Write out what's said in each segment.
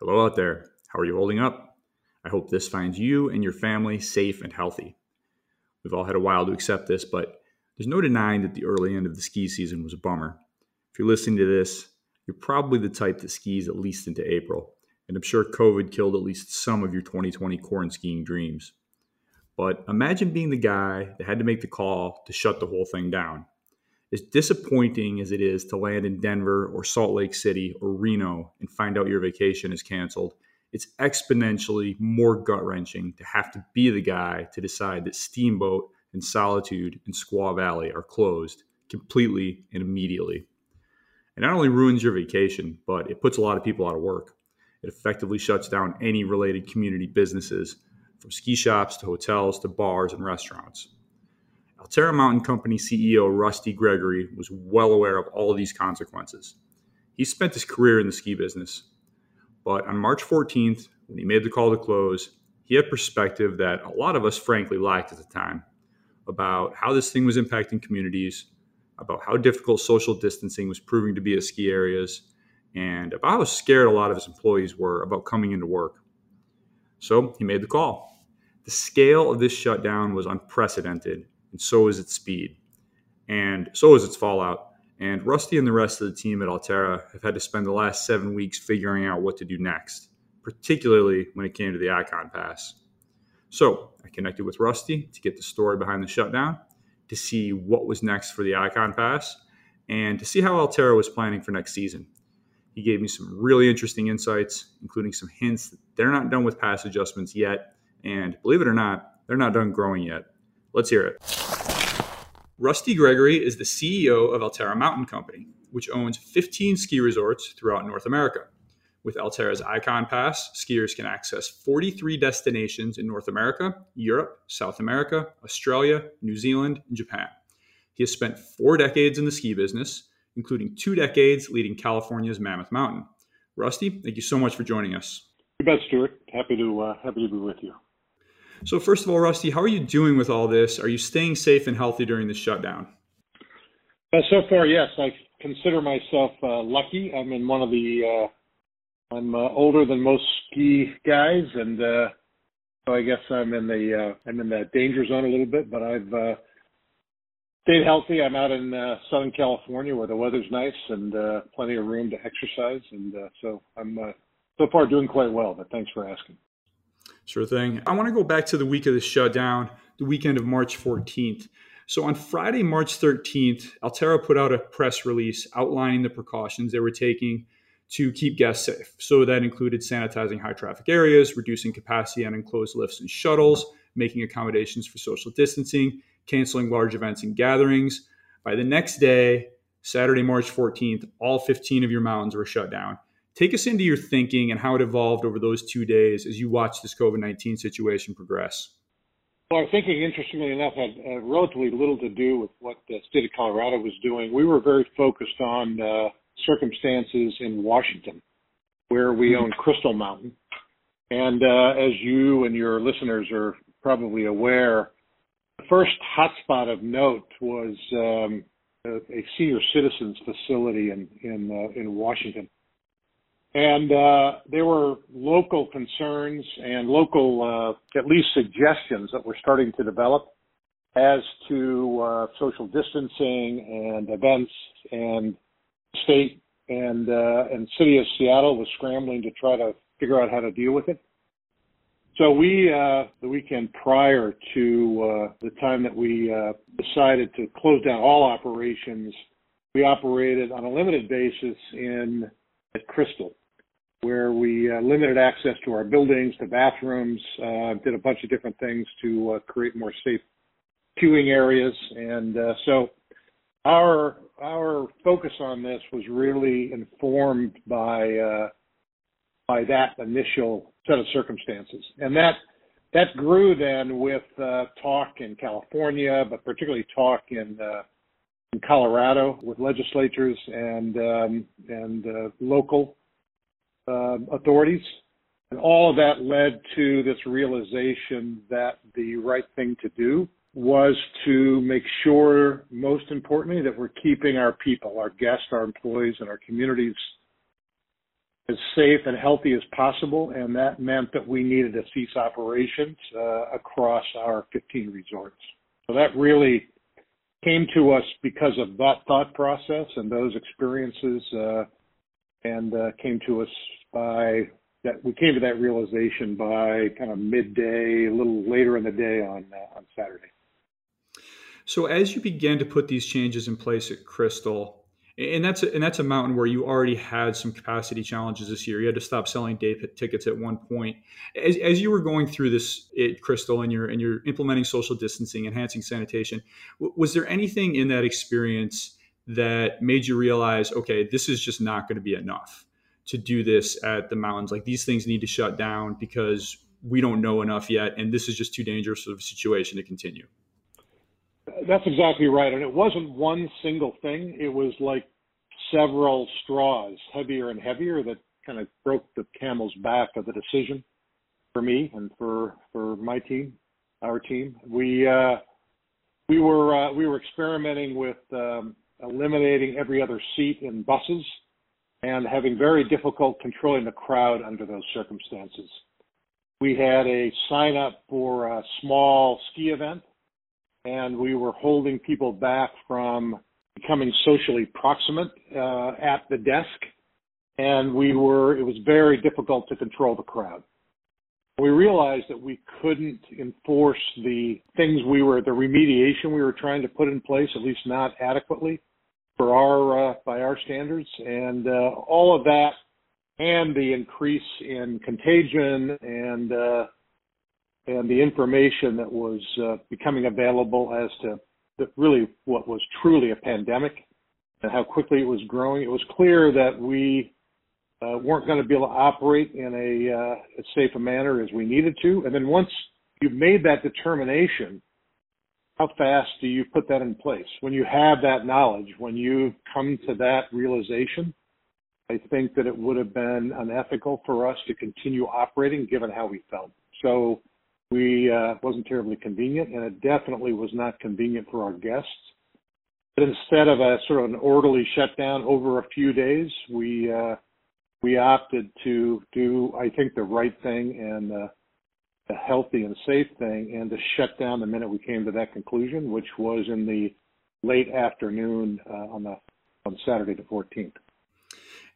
Hello out there. How are you holding up? I hope this finds you and your family safe and healthy. We've all had a while to accept this, but there's no denying that the early end of the ski season was a bummer. If you're listening to this, you're probably the type that skis at least into April, and I'm sure COVID killed at least some of your 2020 corn skiing dreams. But imagine being the guy that had to make the call to shut the whole thing down. As disappointing as it is to land in Denver or Salt Lake City or Reno and find out your vacation is canceled, it's exponentially more gut wrenching to have to be the guy to decide that Steamboat and Solitude and Squaw Valley are closed completely and immediately. It not only ruins your vacation, but it puts a lot of people out of work. It effectively shuts down any related community businesses, from ski shops to hotels to bars and restaurants. Alterra Mountain Company CEO Rusty Gregory was well aware of all of these consequences. He spent his career in the ski business. But on March 14th, when he made the call to close, he had perspective that a lot of us frankly lacked at the time about how this thing was impacting communities, about how difficult social distancing was proving to be at ski areas, and about how scared a lot of his employees were about coming into work. So he made the call. The scale of this shutdown was unprecedented and so is its speed, and so is its fallout. And Rusty and the rest of the team at Alterra have had to spend the last seven weeks figuring out what to do next, particularly when it came to the Ikon Pass. So I connected with Rusty to get the story behind the shutdown, to see what was next for the Ikon Pass, and to see how Alterra was planning for next season. He gave me some really interesting insights, including some hints that they're not done with pass adjustments yet, and believe it or not, they're not done growing yet. Let's hear it. Rusty Gregory is the CEO of Alterra Mountain Company, which owns 15 ski resorts throughout North America. With Alterra's Ikon Pass, skiers can access 43 destinations in North America, Europe, South America, Australia, New Zealand, and Japan. He has spent four decades in the ski business, including two decades leading California's Mammoth Mountain. Rusty, thank you so much for joining us. You bet, Stuart. Happy to uh, happy to be with you. So, first of all, Rusty, how are you doing with all this? Are you staying safe and healthy during the shutdown? Uh, so far, yes. I consider myself uh, lucky. I'm in one of the. Uh, I'm uh, older than most ski guys, and uh, so I guess I'm in the. Uh, I'm in that danger zone a little bit, but I've stayed healthy. I'm out in uh, Southern California where the weather's nice and uh, plenty of room to exercise, and uh, so I'm uh, so far doing quite well. But thanks for asking. Sure thing. I want to go back to the week of the shutdown, the weekend of March 14th. So on Friday, March 13th, Alterra put out a press release outlining the precautions they were taking to keep guests safe. So that included sanitizing high traffic areas, reducing capacity on enclosed lifts and shuttles, making accommodations for social distancing, canceling large events and gatherings. By the next day, Saturday, March 14th, all 15 of your mountains were shut down. Take us into your thinking and how it evolved over those two days as you watched this COVID 19 situation progress. Well, our thinking, interestingly enough, had uh, relatively little to do with what the state of Colorado was doing. We were very focused on uh, circumstances in Washington, where we own Crystal Mountain. And uh, as you and your listeners are probably aware, the first hotspot of note was um, a, a, senior citizens facility in in, uh, in Washington. And uh, there were local concerns and local, uh, at least suggestions that were starting to develop as to uh, social distancing and events. And state and uh, and city of Seattle was scrambling to try to figure out how to deal with it. So we, uh, the weekend prior to uh, the time that we uh, decided to close down all operations, we operated on a limited basis in at Crystal, where we uh, limited access to our buildings, to bathrooms, uh, did a bunch of different things to uh, create more safe queuing areas, and uh, so our our focus on this was really informed by uh, by that initial set of circumstances, and that that grew then with uh, talk in California, but particularly talk in in Colorado with legislatures and um, and uh, local uh, authorities. And all of that led to this realization that the right thing to do was to make sure, most importantly, that we're keeping our people, our guests, our employees, and our communities as safe and healthy as possible, and that meant that we needed to cease operations uh, across our 15 resorts. So that really came to us because of that thought process and those experiences, uh, and uh, came to us by that we came to that realization by kind of midday, a little later in the day on uh, on Saturday. So as you began to put these changes in place at Crystal, and that's a, and that's a mountain where you already had some capacity challenges this year. You had to stop selling day tickets at one point. As, as you were going through this at Crystal and you're and you're implementing social distancing, enhancing sanitation, was there anything in that experience that made you realize, okay, this is just not going to be enough to do this at the mountains? Like these things need to shut down because we don't know enough yet, and this is just too dangerous of a situation to continue. That's exactly right. And it wasn't one single thing. It was like several straws, heavier and heavier, that kind of broke the camel's back of the decision for me and for for my team, our team. We uh, we were uh, we were experimenting with um, eliminating every other seat in buses and having very difficult controlling the crowd under those circumstances. We had a sign up for a small ski event and we were holding people back from becoming socially proximate uh, at the desk, and we were. It was very difficult to control the crowd. We realized that we couldn't enforce the things we were, the remediation we were trying to put in place, at least not adequately for our uh, by our standards, and uh, all of that, and the increase in contagion and uh, and the information that was uh, becoming available as to the, really what was truly a pandemic and how quickly it was growing, it was clear that we uh, weren't going to be able to operate in a uh, as safe a manner as we needed to. And then once you've made that determination, how fast do you put that in place? When you have that knowledge, when you come to that realization, I think that it would have been unethical for us to continue operating given how we felt. So we uh, wasn't terribly convenient, and it definitely was not convenient for our guests. But instead of a sort of an orderly shutdown over a few days, we uh, we opted to do, I think, the right thing and uh, the healthy and safe thing, and to shut down the minute we came to that conclusion, which was in the late afternoon uh, on the on Saturday the 14th.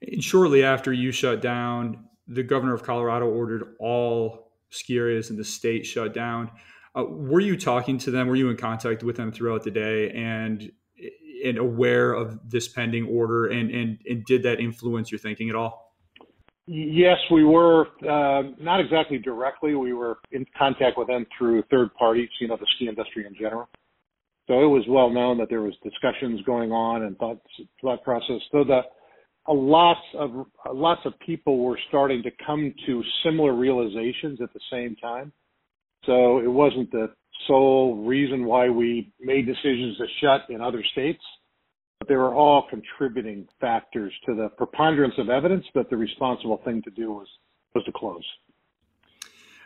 And shortly after you shut down, the governor of Colorado ordered all areas in the state shut down. Uh, were you talking to them? Were you in contact with them throughout the day and and aware of this pending order? And and and did that influence your thinking at all? Yes, we were uh, not exactly directly. We were in contact with them through third parties, you know, the ski industry in general. So it was well known that there was discussions going on and thought thought process. So the lots of lots of people were starting to come to similar realizations at the same time. So it wasn't the sole reason why we made decisions to shut in other states, but they were all contributing factors to the preponderance of evidence that the responsible thing to do was was to close.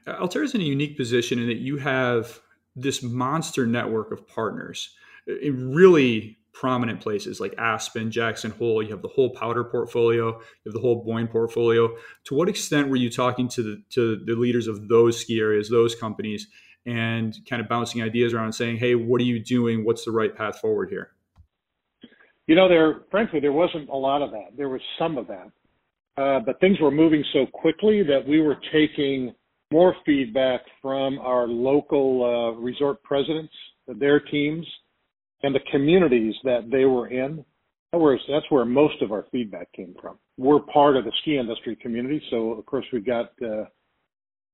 Uh, Alterra is in a unique position in that you have this monster network of partners. Uh, it really prominent places like Aspen, Jackson Hole. You have the whole Powdr portfolio. You have the whole Boyne portfolio. To what extent were you talking to the to the leaders of those ski areas, those companies, and kind of bouncing ideas around saying, "Hey, what are you doing? What's the right path forward here?" You know, there frankly there wasn't a lot of that. There was some of that, uh, but things were moving so quickly that we were taking more feedback from our local uh, resort presidents, their teams and the communities that they were in. that's where most of our feedback came from. We're part of the ski industry community, so of course we got uh,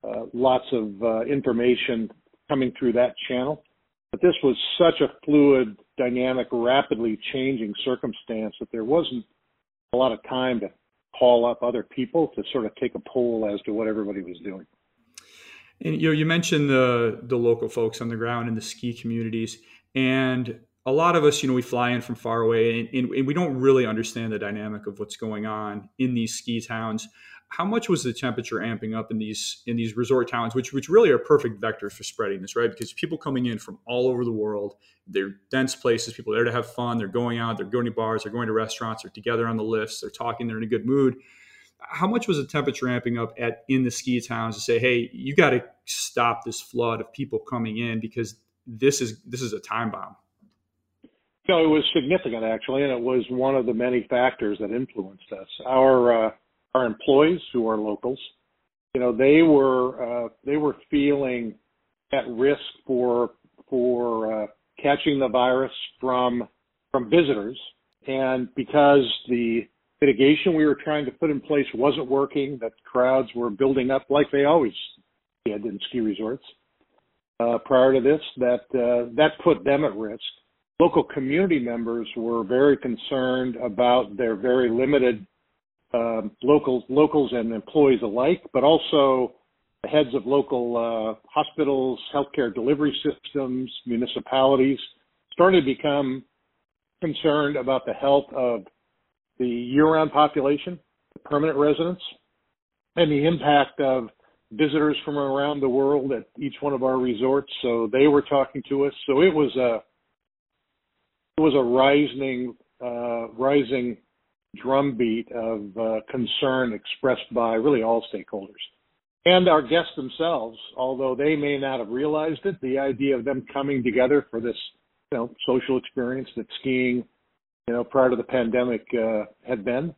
uh, lots of uh, information coming through that channel. But this was such a fluid, dynamic, rapidly changing circumstance that there wasn't a lot of time to call up other people to sort of take a poll as to what everybody was doing. And you know, you mentioned the the local folks on the ground in the ski communities, and a lot of us, you know, we fly in from far away and, and, we don't really understand the dynamic of what's going on in these ski towns. How much was the temperature amping up in these in these resort towns, which which really are perfect vectors for spreading this, right? Because people coming in from all over the world, they're dense places. People are there to have fun. They're going out. They're going to bars. They're going to restaurants. They're together on the lifts. They're talking. They're in a good mood. how much was the temperature amping up at in the ski towns to say, hey, you got to stop this flood of people coming in because this is this is a time bomb? No, it was significant actually, and it was one of the many factors that influenced us. Our uh, our employees, who are locals, you know, they were uh, they were feeling at risk for for uh, catching the virus from from visitors, and because the mitigation we were trying to put in place wasn't working, that crowds were building up like they always did in ski resorts uh, prior to this, that uh, that put them at risk. Local community members were very concerned about their very limited uh, locals, locals and employees alike, but also the heads of local uh, hospitals, healthcare delivery systems, municipalities started to become concerned about the health of the year-round population, the permanent residents, and the impact of visitors from around the world at each one of our resorts. So they were talking to us. So it was a it was a rising uh, rising drumbeat of uh, concern expressed by really all stakeholders and our guests themselves. Although they may not have realized it, the idea of them coming together for this you know social experience that skiing you know, prior to the pandemic uh, had been.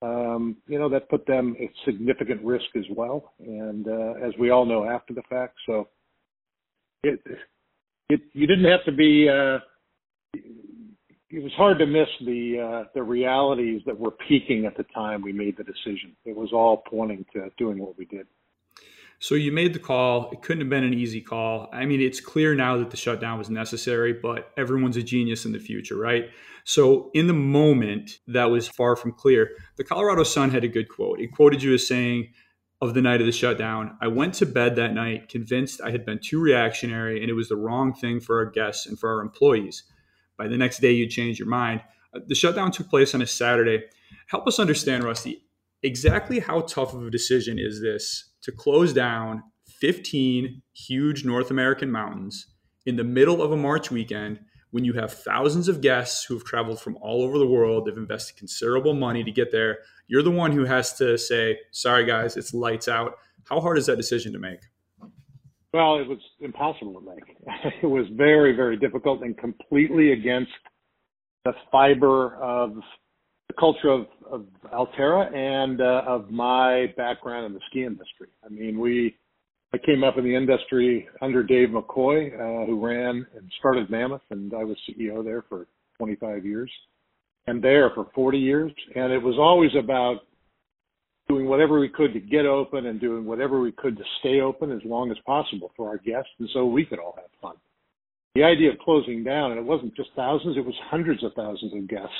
Um, you know, that put them at significant risk as well, and uh, as we all know after the fact. So, it, it you didn't have to be. Uh, it was hard to miss the uh, the realities that were peaking at the time we made the decision. It was all pointing to doing what we did. So you made the call. It couldn't have been an easy call. I mean, it's clear now that the shutdown was necessary, but everyone's a genius in the future, right? So in the moment, that was far from clear. The Colorado Sun had a good quote. It quoted you as saying, of the night of the shutdown, I went to bed that night convinced I had been too reactionary and it was the wrong thing for our guests and for our employees. By the next day, you change your mind. Uh, the shutdown took place on a Saturday. Help us understand, Rusty, exactly how tough of a decision is this to close down 15 huge North American mountains in the middle of a March weekend when you have thousands of guests who have traveled from all over the world, they've invested considerable money to get there. You're the one who has to say, sorry, guys, it's lights out. How hard is that decision to make? Well, it was impossible to make. it was very, very difficult and completely against the fiber of the culture of, of Alterra and uh, of my background in the ski industry. I mean, we I came up in the industry under Dave McCoy, uh, who ran and started Mammoth, and I was CEO there for 25 years, and there for 40 years. And it was always about doing whatever we could to get open and doing whatever we could to stay open as long as possible for our guests, and so we could all have fun. The idea of closing down, and it wasn't just thousands; it was hundreds of thousands of guests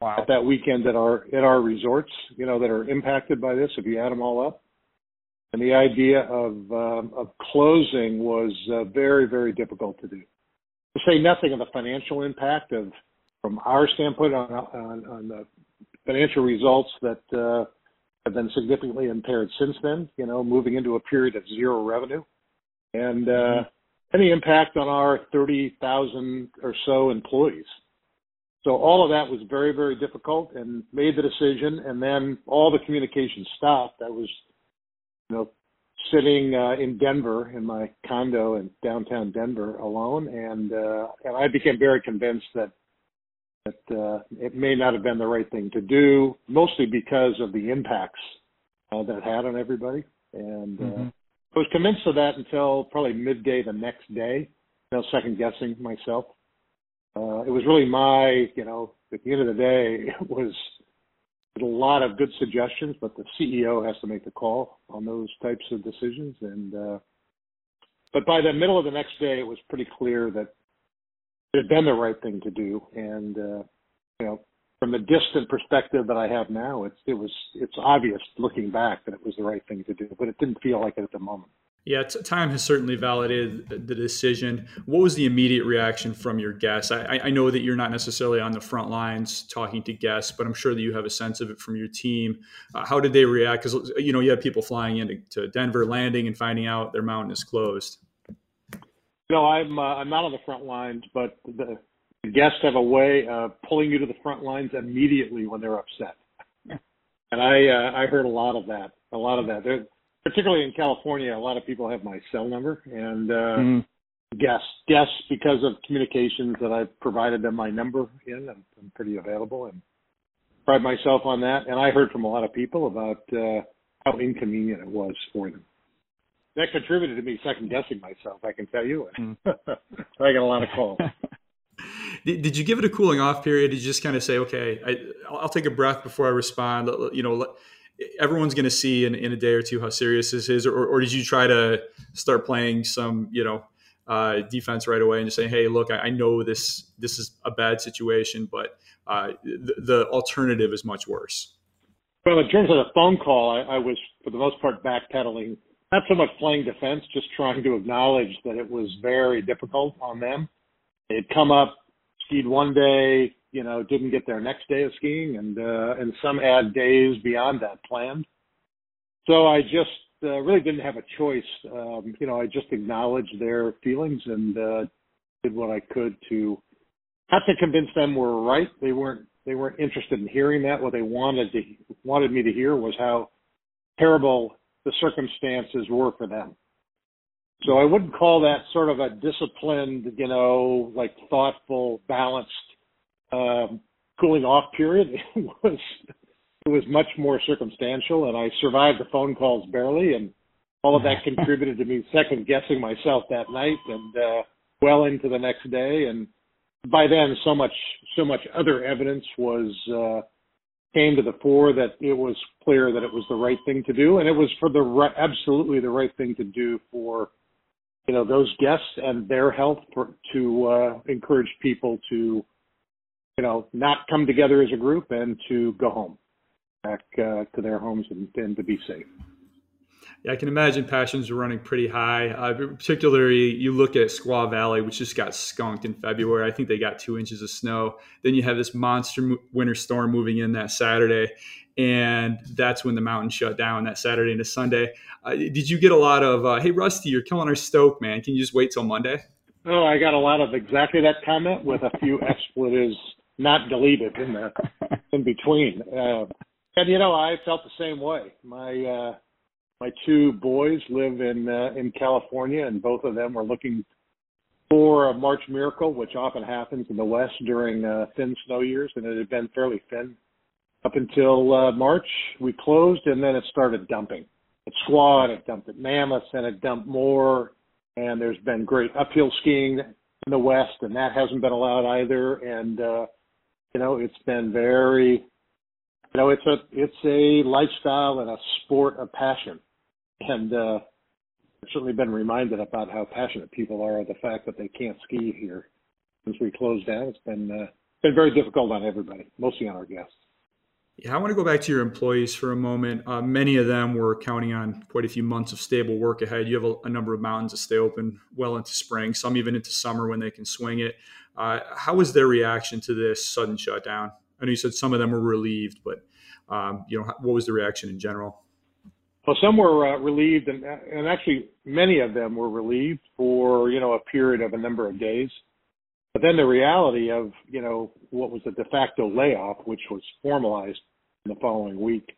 wow. at that weekend at our at our resorts, you know, that are impacted by this. If you add them all up, and the idea of um, of closing was uh, very very difficult to do. To say nothing of the financial impact of from our standpoint on on, on the financial results that uh, have been significantly impaired since then. You know, moving into a period of zero revenue, and uh, mm-hmm. any impact on our thirty thousand or so employees. So all of that was very, very difficult and made the decision. And then all the communication stopped. I was, you know, sitting uh, in Denver in my condo in downtown Denver alone. And, uh, and I became very convinced that, that, uh, it may not have been the right thing to do, mostly because of the impacts uh, that had on everybody. And, uh, mm-hmm. I was convinced of that until probably midday the next day, No second guessing myself uh, it was really my, you know, at the end of the day, it was a lot of good suggestions, but the CEO has to make the call on those types of decisions. And uh, but by the middle of the next day, it was pretty clear that it had been the right thing to do. And uh, you know, from the distant perspective that I have now, it's it was it's obvious looking back that it was the right thing to do, but it didn't feel like it at the moment. Yeah, t- time has certainly validated the decision. What was the immediate reaction from your guests? I, I, know that you're not necessarily on the front lines talking to guests, but I'm sure that you have a sense of it from your team. Uh, how did they react? Because you know you had people flying into Denver, landing, and finding out their mountain is closed. No, I'm uh, I'm not on the front lines, but the, the guests have a way of pulling you to the front lines immediately when they're upset. And I uh, I heard a lot of that, a lot of that. There, particularly in California, a lot of people have my cell number and uh, mm. guess guess because of communications that I've provided them my number in. I'm, I'm pretty available and pride myself on that. And I heard from a lot of people about uh, how inconvenient it was for them. That contributed to me second guessing myself. I can tell you. Mm. I got a lot of calls. did, you give it a cooling off period? Did you just kind of say, okay, I, will take a breath before I respond? You know, everyone's going to see in, in a day or two how serious this is, or, or did you try to start playing some, you know, uh, defense right away and just say, hey, look, I, I, know this this is a bad situation, but uh, the, the, alternative is much worse. Well, in terms of the phone call, I, I was for the most part backpedaling, not so much playing defense, just trying to acknowledge that it was very difficult on them. They'd come up, skied one day, you know, didn't get their next day of skiing, and uh, and some had days beyond that planned. So I just uh, really didn't have a choice. Um, you know, I just acknowledged their feelings and uh, did what I could to not to convince them we're right. They weren't they weren't interested in hearing that. What they wanted to wanted me to hear was how terrible the circumstances were for them. So I wouldn't call that sort of a disciplined, you know, like thoughtful, balanced um, cooling off period. It was it was much more circumstantial, and I survived the phone calls barely, and all of that contributed to me second guessing myself that night and uh, well into the next day. And by then, so much so much other evidence was uh, came to the fore that it was clear that it was the right thing to do, and it was for the right, absolutely the right thing to do for you know those guests and their health for, to uh, encourage people to you know, not come together as a group and to go home back uh, to their homes and, and, to be safe. Yeah, I can imagine passions are running pretty high. Uh, particularly, you look at Squaw Valley, which just got skunked in February. I think they got two inches of snow. Then you have this monster winter storm moving in that Saturday, and that's when the mountain shut down that Saturday into Sunday. Uh, did you get a lot of, uh, "Hey, Rusty, you're killing our stoke, man. Can you just wait till Monday?" Oh, I got a lot of exactly that comment with a few expletives not deleted in the in between. Uh, and you know, I felt the same way. My uh, my two boys live in uh, in California, and both of them were looking for a March miracle, which often happens in the West during uh, thin snow years, and it had been fairly thin up until uh, March. We closed, and then it started dumping. It Squaw, it dumped at Mammoth, and it dumped more. And there's been great uphill skiing in the West, and that hasn't been allowed either. And uh, you know, it's been very, you know, it's a it's a lifestyle and a sport of passion, and uh, I've certainly been reminded about how passionate people are of the fact that they can't ski here since we closed down. It's been uh, been very difficult on everybody, mostly on our guests. Yeah, I want to go back to your employees for a moment. Uh, many of them were counting on quite a few months of stable work ahead. You have a, a, number of mountains that stay open well into spring, some even into summer when they can swing it. Uh, how was their reaction to this sudden shutdown? I know you said some of them were relieved, but um, you know, what was the reaction in general? Well, some were uh, relieved, and, and actually many of them were relieved for you know a period of a number of days. But then the reality of you know what was a de facto layoff, which was formalized in the following week,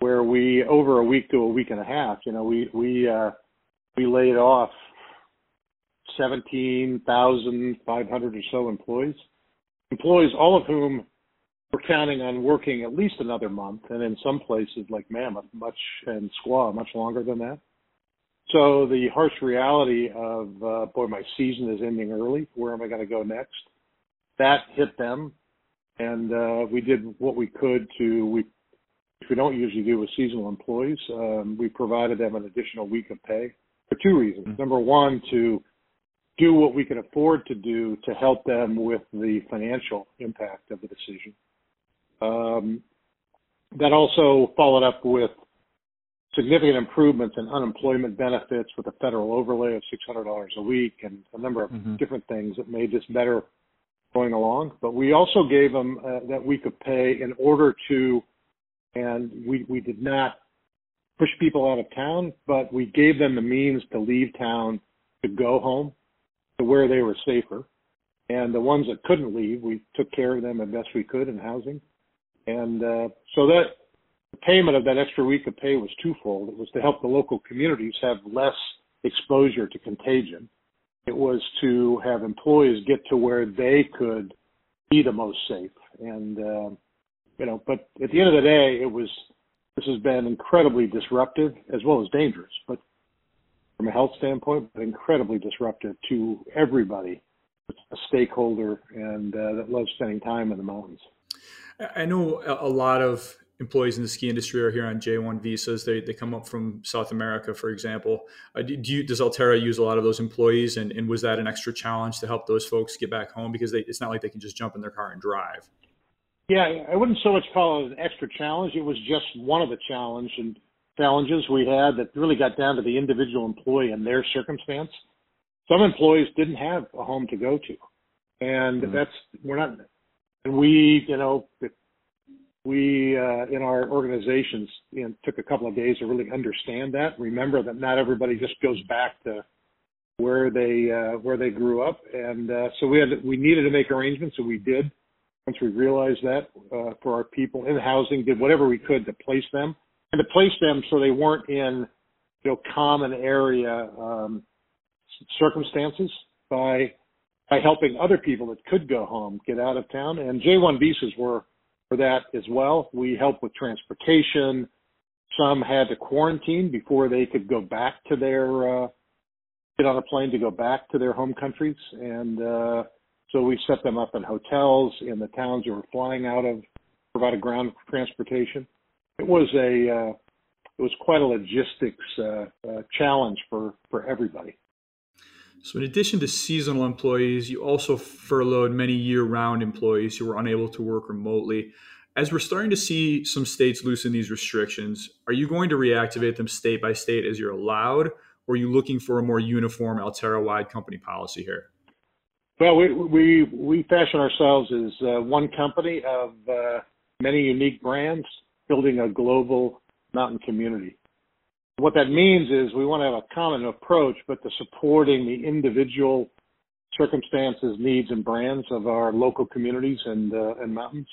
where we over a week to a week and a half, you know, we we uh, we laid off 17,500 or so employees. Employees, all of whom were counting on working at least another month, and in some places like Mammoth, much and Squaw, much longer than that. So the harsh reality of, uh, boy, my season is ending early. Where am I going to go next? That hit them, and uh, we did what we could to. We, which we don't usually do with seasonal employees. Um, we provided them an additional week of pay for two reasons. Mm-hmm. Number one, to do what we can afford to do to help them with the financial impact of the decision. Um, that also followed up with significant improvements in unemployment benefits with a federal overlay of $600 a week and a number of mm-hmm. different things that made this better going along. But we also gave them uh, that week of pay in order to, and we, we did not push people out of town, but we gave them the means to leave town to go home to where they were safer. And the ones that couldn't leave, we took care of them as best we could in housing. And uh, so that the payment of that extra week of pay was twofold. It was to help the local communities have less exposure to contagion. It was to have employees get to where they could be the most safe. And, uh, you know, but at the end of the day, it was, this has been incredibly disruptive as well as dangerous, but from a health standpoint, but incredibly disruptive to everybody, a stakeholder and uh, that loves spending time in the mountains. I know a lot of employees in the ski industry are here on J1 visas. They, they come up from South America, for example. Uh, do, you, does Alterra use a lot of those employees? And, and was that an extra challenge to help those folks get back home? Because they, it's not like they can just jump in their car and drive. Yeah, I wouldn't so much call it an extra challenge. It was just one of the challenge and challenges we had that really got down to the individual employee and their circumstance. Some employees didn't have a home to go to, and mm-hmm. that's we're not. And we, you know, we uh, in our organizations you know, took a couple of days to really understand that. Remember that not everybody just goes back to where they uh, where they grew up, and uh, so we had we needed to make arrangements, and we did. Once we realized that uh, for our people in housing, did whatever we could to place them and to place them so they weren't in you know common area um, circumstances by by helping other people that could go home get out of town. And J1 visas were for that as well. We help with transportation. Some had to quarantine before they could go back to their uh, get on a plane to go back to their home countries, and uh, so we set them up in hotels in the towns they were flying out of, provided ground transportation. It was a uh, it was quite a logistics uh, uh, challenge for for everybody. So, in addition to seasonal employees, you also furloughed many year round employees who were unable to work remotely. As we're starting to see some states loosen these restrictions, are you going to reactivate them state by state as you're allowed, or are you looking for a more uniform Alterra wide company policy here? Well, we, we, we fashion ourselves as uh, one company of uh, many unique brands building a global mountain community. What that means is we want to have a common approach, but to supporting the individual circumstances, needs, and brands of our local communities and uh, and mountains.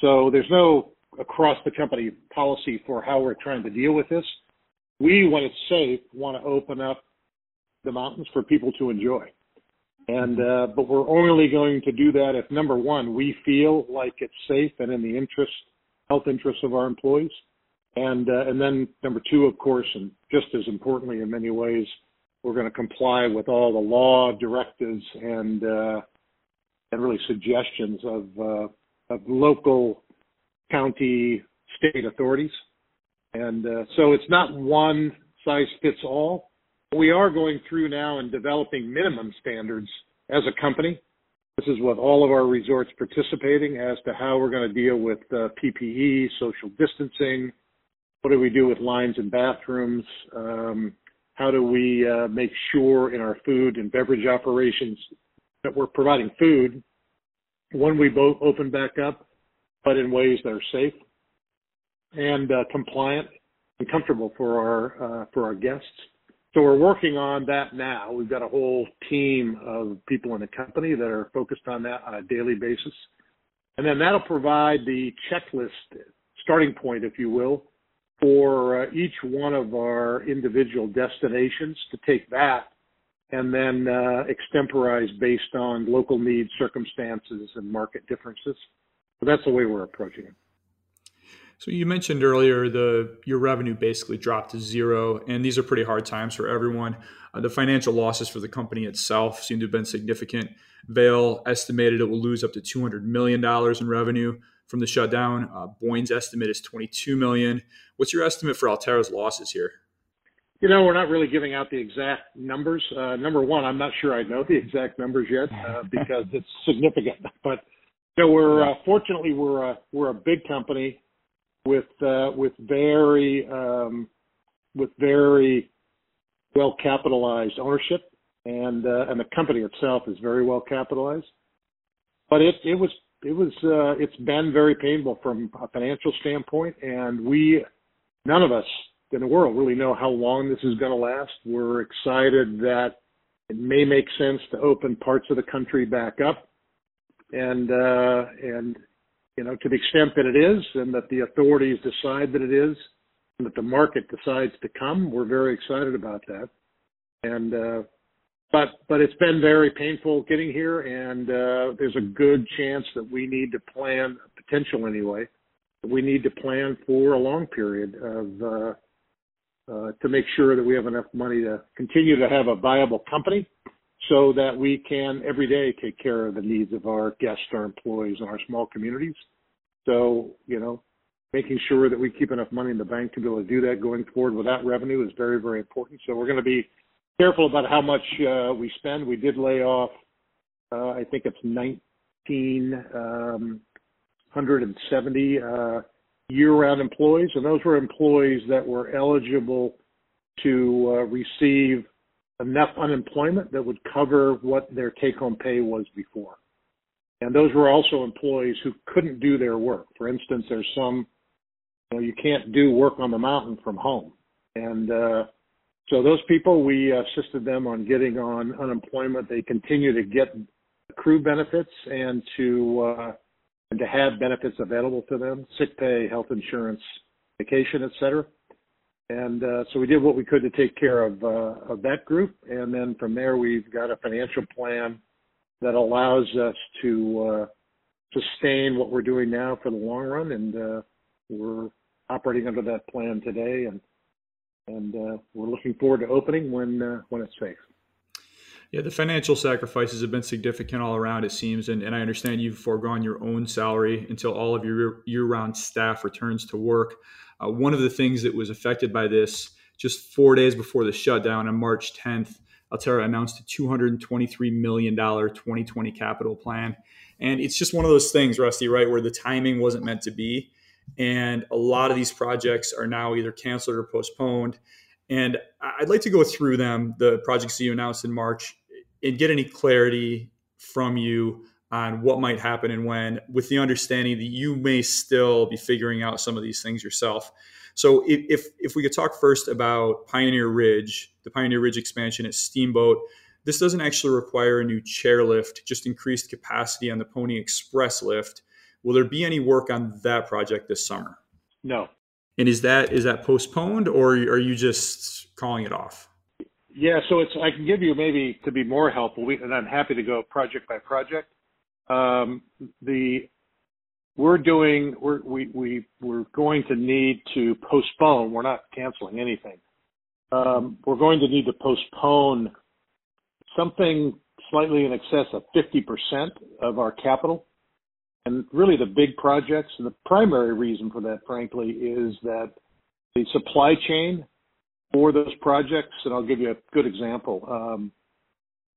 So there's no across the company policy for how we're trying to deal with this. We, when it's safe, want to open up the mountains for people to enjoy. And uh, but we're only going to do that if number one, we feel like it's safe and in the interest, health interests of our employees. And uh, and then number two, of course, and just as importantly in many ways, we're going to comply with all the law directives and uh, and really suggestions of uh, of local, county, state authorities. And uh, so it's not one size fits all. We are going through now and developing minimum standards as a company. This is with all of our resorts participating as to how we're going to deal with uh, PPE, social distancing, what do we do with lines and bathrooms? Um, how do we uh, make sure in our food and beverage operations that we're providing food when we both open back up, but in ways that are safe and uh, compliant and comfortable for our uh, for our guests. So we're working on that now. We've got a whole team of people in the company that are focused on that on a daily basis, and then that'll provide the checklist starting point, if you will, for uh, each one of our individual destinations to take that and then uh, extemporize based on local needs, circumstances, and market differences. So that's the way we're approaching it. So you mentioned earlier the your revenue basically dropped to zero, and these are pretty hard times for everyone. Uh, the financial losses for the company itself seem to have been significant. Vail estimated it will lose up to two hundred million dollars in revenue from the shutdown. Uh, Boyne's estimate is 22 million. What's your estimate for Alterra's losses here? You know, we're not really giving out the exact numbers. Uh, number one, I'm not sure I know the exact numbers yet uh, because it's significant. But you know, we're uh, fortunately we're a we're a big company with uh, with very um, with very well capitalized ownership, and uh, and the company itself is very well capitalized. But it it was it was uh, it's been very painful from a financial standpoint, and we none of us in the world really know how long this is going to last. We're excited that it may make sense to open parts of the country back up, and uh, and you know, to the extent that it is, and that the authorities decide that it is, and that the market decides to come, we're very excited about that. And uh, but but it's been very painful getting here, and uh, there's a good chance that we need to plan potential anyway. We need to plan for a long period of uh, uh, to make sure that we have enough money to continue to have a viable company so that we can every day take care of the needs of our guests, our employees, and our small communities. So, you know, making sure that we keep enough money in the bank to be able to do that going forward without revenue is very, very important. So we're going to be careful about how much uh, we spend. We did lay off, uh, I think it's 1,970 um, uh, year-round employees, and those were employees that were eligible to receive enough unemployment that would cover what their take-home pay was before. And those were also employees who couldn't do their work. For instance, there's some, you know, you can't do work on the mountain from home. And uh, so those people, we assisted them on getting on unemployment. They continue to get crew benefits and to uh, and to have benefits available to them, sick pay, health insurance, vacation, et cetera. And uh, so we did what we could to take care of uh, of that group, and then from there we've got a financial plan that allows us to uh, sustain what we're doing now for the long run, and uh, we're operating under that plan today, and and uh, we're looking forward to opening when uh, when it's safe. Yeah, the financial sacrifices have been significant all around, it seems. And, and I understand you've foregone your own salary until all of your year round staff returns to work. Uh, one of the things that was affected by this just four days before the shutdown on March 10th, Alterra announced a $223 million 2020 capital plan. And it's just one of those things, Rusty, right, where the timing wasn't meant to be. And a lot of these projects are now either canceled or postponed. And I'd like to go through them, the projects that you announced in March, and get any clarity from you on what might happen and when, with the understanding that you may still be figuring out some of these things yourself. So, if if we could talk first about Pioneer Ridge, the Pioneer Ridge expansion at Steamboat, this doesn't actually require a new chairlift, just increased capacity on the Pony Express lift. Will there be any work on that project this summer? No. And is that is that postponed, or are you just calling it off? Yeah, so it's I can give you maybe to be more helpful, we, and I'm happy to go project by project. Um, the we're doing we're, we we we're going to need to postpone. We're not canceling anything. Um, we're going to need to postpone something slightly in excess of 50% of our capital. And really, the big projects, and the primary reason for that, frankly, is that the supply chain for those projects, and I'll give you a good example. Um,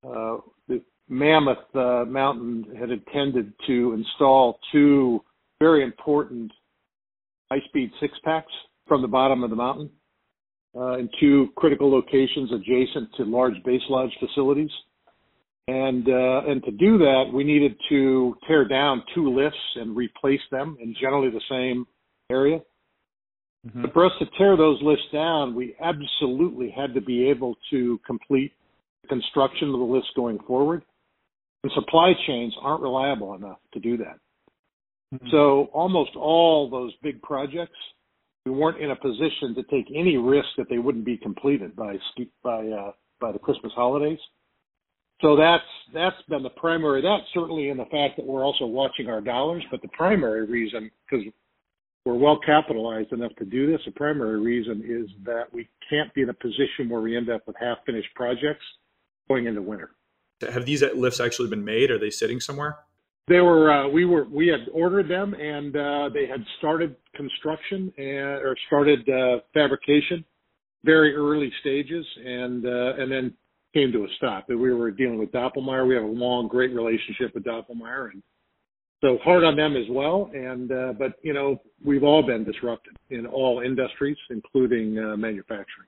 uh, the Mammoth uh, Mountain had intended to install two very important high-speed six-packs from the bottom of the mountain uh, in two critical locations adjacent to large base lodge facilities. And uh, and to do that, we needed to tear down two lifts and replace them in generally the same area. Mm-hmm. But for us to tear those lifts down, we absolutely had to be able to complete the construction of the lifts going forward. And supply chains aren't reliable enough to do that. Mm-hmm. So almost all those big projects, we weren't in a position to take any risk that they wouldn't be completed by by uh, by the Christmas holidays. So that's that's been the primary. That certainly in the fact that we're also watching our dollars, but the primary reason, because we're well capitalized enough to do this, the primary reason is that we can't be in a position where we end up with half finished projects going into winter. Have these lifts actually been made? Are they sitting somewhere? They were. Uh, we were. We had ordered them, and uh, they had started construction and or started uh, fabrication, very early stages, and uh, and then came to a stop. We were dealing with Doppelmayr. We have a long, great relationship with Doppelmayr, and so hard on them as well. And uh, but you know, we've all been disrupted in all industries, including uh, manufacturing.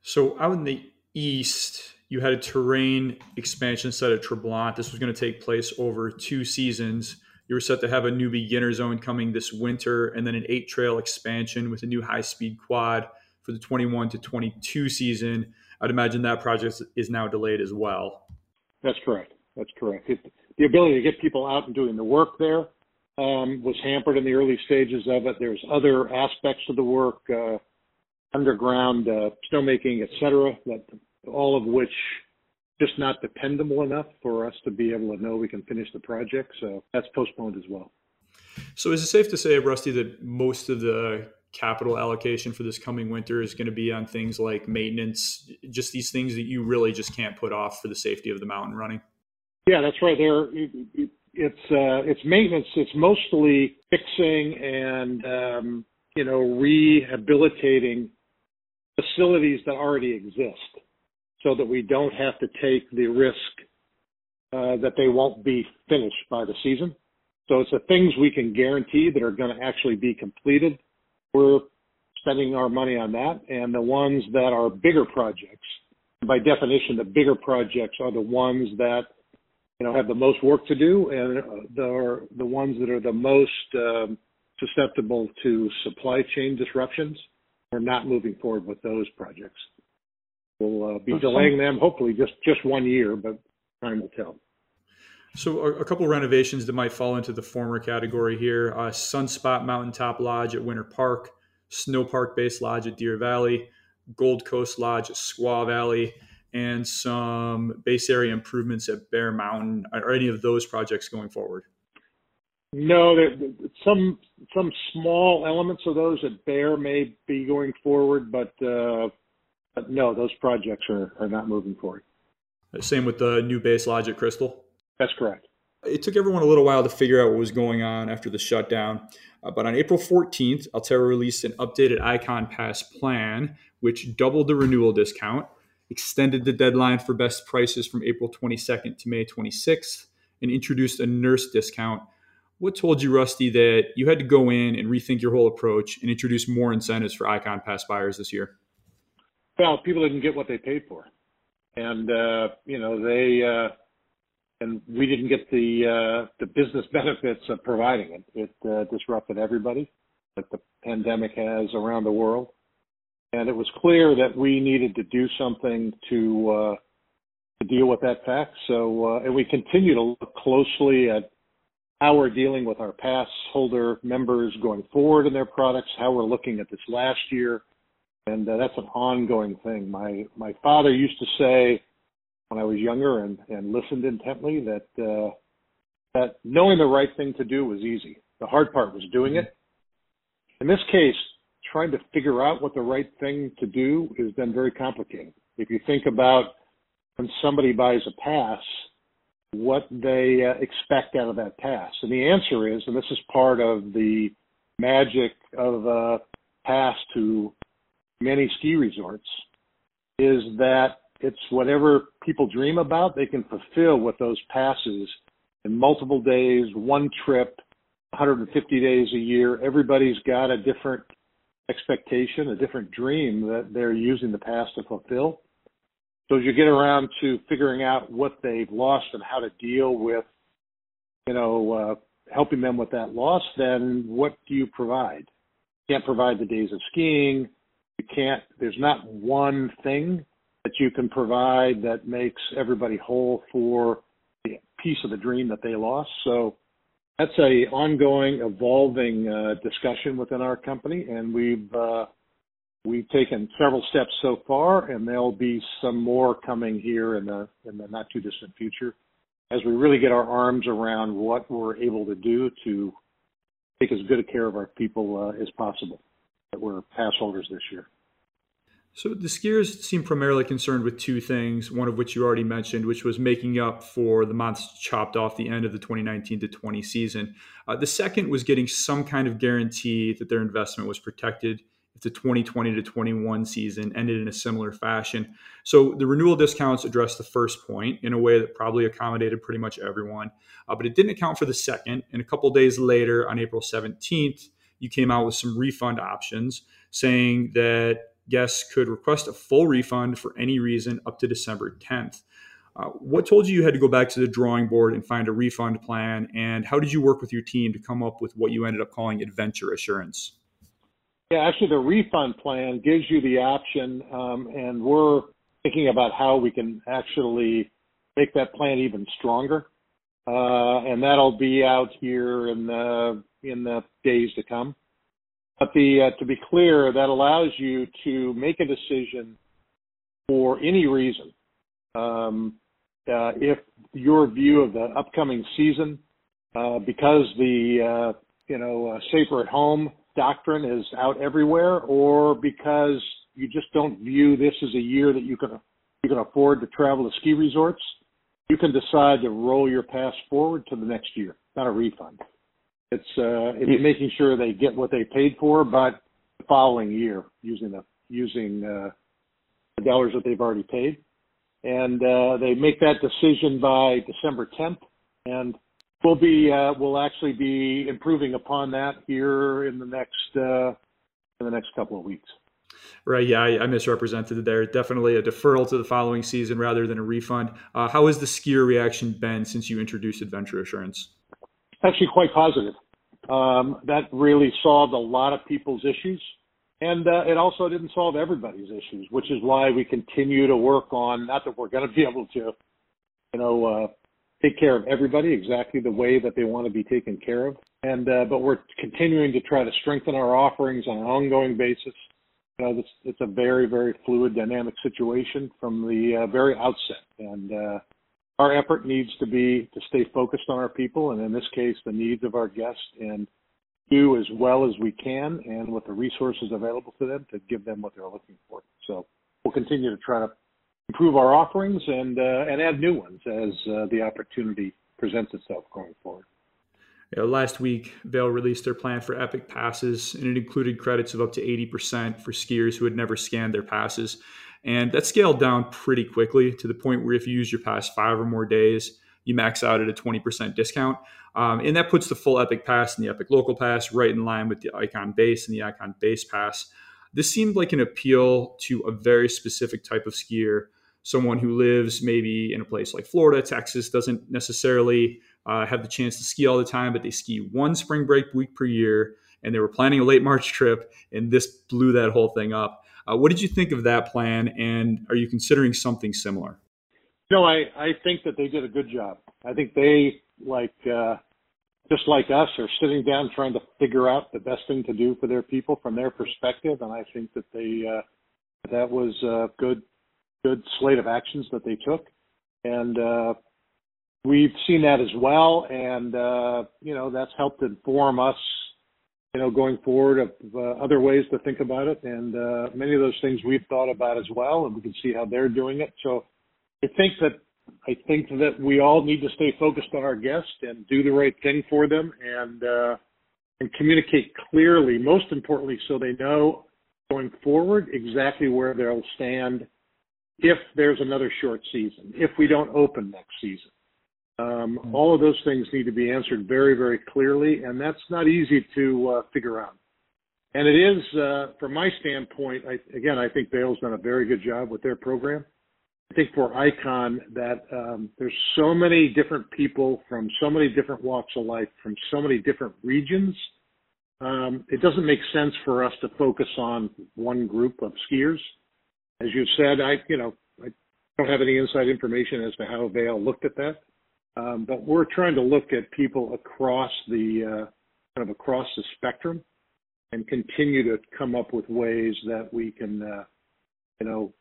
So out in the east, you had a terrain expansion set at Tremblant. This was going to take place over two seasons. You were set to have a new beginner zone coming this winter, and then an eight trail expansion with a new high speed quad for the 21 to 22 season. I'd imagine that project is now delayed as well. That's correct. That's correct. It, the ability to get people out and doing the work there um, was hampered in the early stages of it. There's other aspects of the work, uh, underground uh, snowmaking, et cetera, that all of which just not dependable enough for us to be able to know we can finish the project. So that's postponed as well. So is it safe to say, Rusty, that most of the capital allocation for this coming winter is going to be on things like maintenance, just these things that you really just can't put off for the safety of the mountain running? Yeah, that's right. There, it's uh, it's maintenance. It's mostly fixing and um, you know rehabilitating facilities that already exist, so that we don't have to take the risk uh, that they won't be finished by the season. So it's the things we can guarantee that are going to actually be completed. We're spending our money on that, and the ones that are bigger projects. By definition, the bigger projects are the ones that you know have the most work to do, and uh, the the ones that are the most um, susceptible to supply chain disruptions. We're not moving forward with those projects. We'll uh, be delaying them, hopefully just just one year, but time will tell. So a, a couple renovations that might fall into the former category here: uh, Sunspot Mountaintop Lodge at Winter Park, Snow Park Base Lodge at Deer Valley, Gold Coast Lodge at Squaw Valley, and some base area improvements at Bear Mountain. Are any of those projects going forward? No, there, some some small elements of those at Bear may be going forward, but, uh, but no, those projects are, are not moving forward. Same with the new base lodge at Crystal. That's correct. It took everyone a little while to figure out what was going on after the shutdown. Uh, but on April 14th, Alterra released an updated Ikon Pass plan, which doubled the renewal discount, extended the deadline for best prices from April 22nd to May 26th, and introduced a nurse discount. What told you, Rusty, that you had to go in and rethink your whole approach and introduce more incentives for Ikon Pass buyers this year? Well, people didn't get what they paid for. And, uh, you know, they, uh, and we didn't get the uh, the business benefits of providing it. It uh, disrupted everybody, like the pandemic has around the world, and it was clear that we needed to do something to uh, to deal with that fact. So, uh, and we continue to look closely at how we're dealing with our pass holder members going forward in their products, how we're looking at this last year, and uh, that's an ongoing thing. My my father used to say when I was younger and, and listened intently that uh, that knowing the right thing to do was easy. The hard part was doing it. In this case, trying to figure out what the right thing to do has been very complicated. If you think about when somebody buys a pass, what they uh, expect out of that pass. And the answer is, and this is part of the magic of a pass to many ski resorts, is that it's whatever people dream about, they can fulfill with those passes in multiple days, one trip, 150 days a year. Everybody's got a different expectation, a different dream that they're using the pass to fulfill. So as you get around to figuring out what they've lost and how to deal with, you know, uh, helping them with that loss, then what do you provide? You can't provide the days of skiing. You can't, there's not one thing that you can provide that makes everybody whole for the piece of the dream that they lost. So that's a ongoing, evolving uh, discussion within our company, and we've uh, we've taken several steps so far, and there'll be some more coming here in the in the not too distant future, as we really get our arms around what we're able to do to take as good a care of our people uh, as possible that we're pass holders this year. So the skiers seem primarily concerned with two things, one of which you already mentioned, which was making up for the months chopped off the end of the 2019 to 20 season. Uh, the second was getting some kind of guarantee that their investment was protected if the 2020 to 21 season ended in a similar fashion. So the renewal discounts addressed the first point in a way that probably accommodated pretty much everyone, uh, but it didn't account for the second. And a couple days later, on April 17th, you came out with some refund options saying that guests could request a full refund for any reason up to December 10th. Uh, what told you you had to go back to the drawing board and find a refund plan? And how did you work with your team to come up with what you ended up calling adventure assurance? Yeah, actually, the refund plan gives you the option, um, and we're thinking about how we can actually make that plan even stronger. uh, and that'll be out here in the in the days to come. But the uh, to be clear, that allows you to make a decision for any reason. Um, uh, if your view of the upcoming season, uh, because the uh, you know uh, safer at home doctrine is out everywhere, or because you just don't view this as a year that you can you can afford to travel to ski resorts, you can decide to roll your pass forward to the next year, not a refund. It's uh, it's yeah. making sure they get what they paid for, but the following year using the using uh, the dollars that they've already paid, and uh, they make that decision by December 10th, and we'll be uh, we'll actually be improving upon that here in the next uh, in the next couple of weeks. Right. Yeah, I, I, misrepresented it there. Definitely a deferral to the following season rather than a refund. Uh, how has the skier reaction been since you introduced Adventure Assurance? Actually, quite positive. Um, that really solved a lot of people's issues. And uh, it also didn't solve everybody's issues, which is why we continue to work on, not that we're going to be able to, you know, uh, take care of everybody exactly the way that they want to be taken care of. And, uh, but we're continuing to try to strengthen our offerings on an ongoing basis you know, it's, it's a very, very fluid, dynamic situation from the uh, very outset. And uh, our effort needs to be to stay focused on our people, and in this case, the needs of our guests, and do as well as we can, and with the resources available to them to give them what they're looking for. So we'll continue to try to improve our offerings and uh, and add new ones as uh, the opportunity presents itself going forward. You know, last week, Vail released their plan for Epic passes, and it included credits of up to 80% for skiers who had never scanned their passes. And that scaled down pretty quickly to the point where if you use your pass five or more days, you max out at a 20% discount. Um, and that puts the full Epic Pass and the Epic Local Pass right in line with the Ikon Base and the Ikon Base Pass. This seemed like an appeal to a very specific type of skier, someone who lives maybe in a place like Florida, Texas, doesn't necessarily uh, have the chance to ski all the time, but they ski one spring break week per year, and they were planning a late March trip, and this blew that whole thing up. Uh, what did you think of that plan, and are you considering something similar? No, I, I think that they did a good job. I think they, like, uh, just like us, are sitting down trying to figure out the best thing to do for their people from their perspective, and I think that they uh, that was a good good slate of actions that they took, and uh, we've seen that as well, and uh, you know that's helped inform us, you know, going forward of uh, other ways to think about it, and uh, many of those things we've thought about as well, and we can see how they're doing it. So I think that I think that we all need to stay focused on our guests and do the right thing for them, and uh, and communicate clearly. Most importantly, so they know going forward exactly where they'll stand if there's another short season, if we don't open next season. Um, hmm. all of those things need to be answered very, very clearly, and that's not easy to uh, figure out. And it is, uh, from my standpoint, I, again, I think Vail's done a very good job with their program. I think for Ikon that um, there's so many different people from so many different walks of life, from so many different regions. Um, it doesn't make sense for us to focus on one group of skiers. As you said, I, you know, I don't have any inside information as to how Vail looked at that. Um, but we're trying to look at people across the uh, kind of across the spectrum and continue to come up with ways that we can, uh, you know,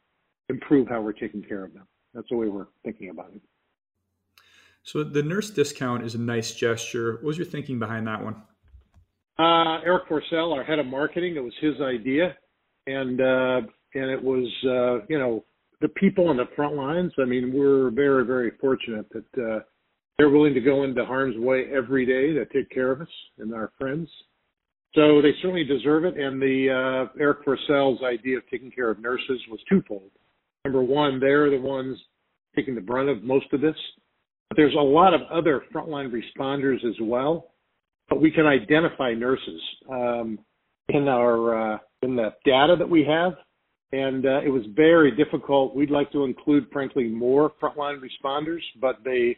improve how we're taking care of them. That's the way we're thinking about it. So the nurse discount is a nice gesture. What was your thinking behind that one? Uh, Erik Forsell, our head of marketing, it was his idea, and uh, and it was uh, you know the people on the front lines. I mean, we're very very fortunate that uh, they're willing to go into harm's way every day to take care of us and our friends. So they certainly deserve it. And the uh, Erik Forsell's idea of taking care of nurses was twofold. Number one, they're the ones taking the brunt of most of this. But there's a lot of other frontline responders as well. But we can identify nurses um, in our uh, in the data that we have, and uh, it was very difficult. We'd like to include, frankly, more frontline responders, but they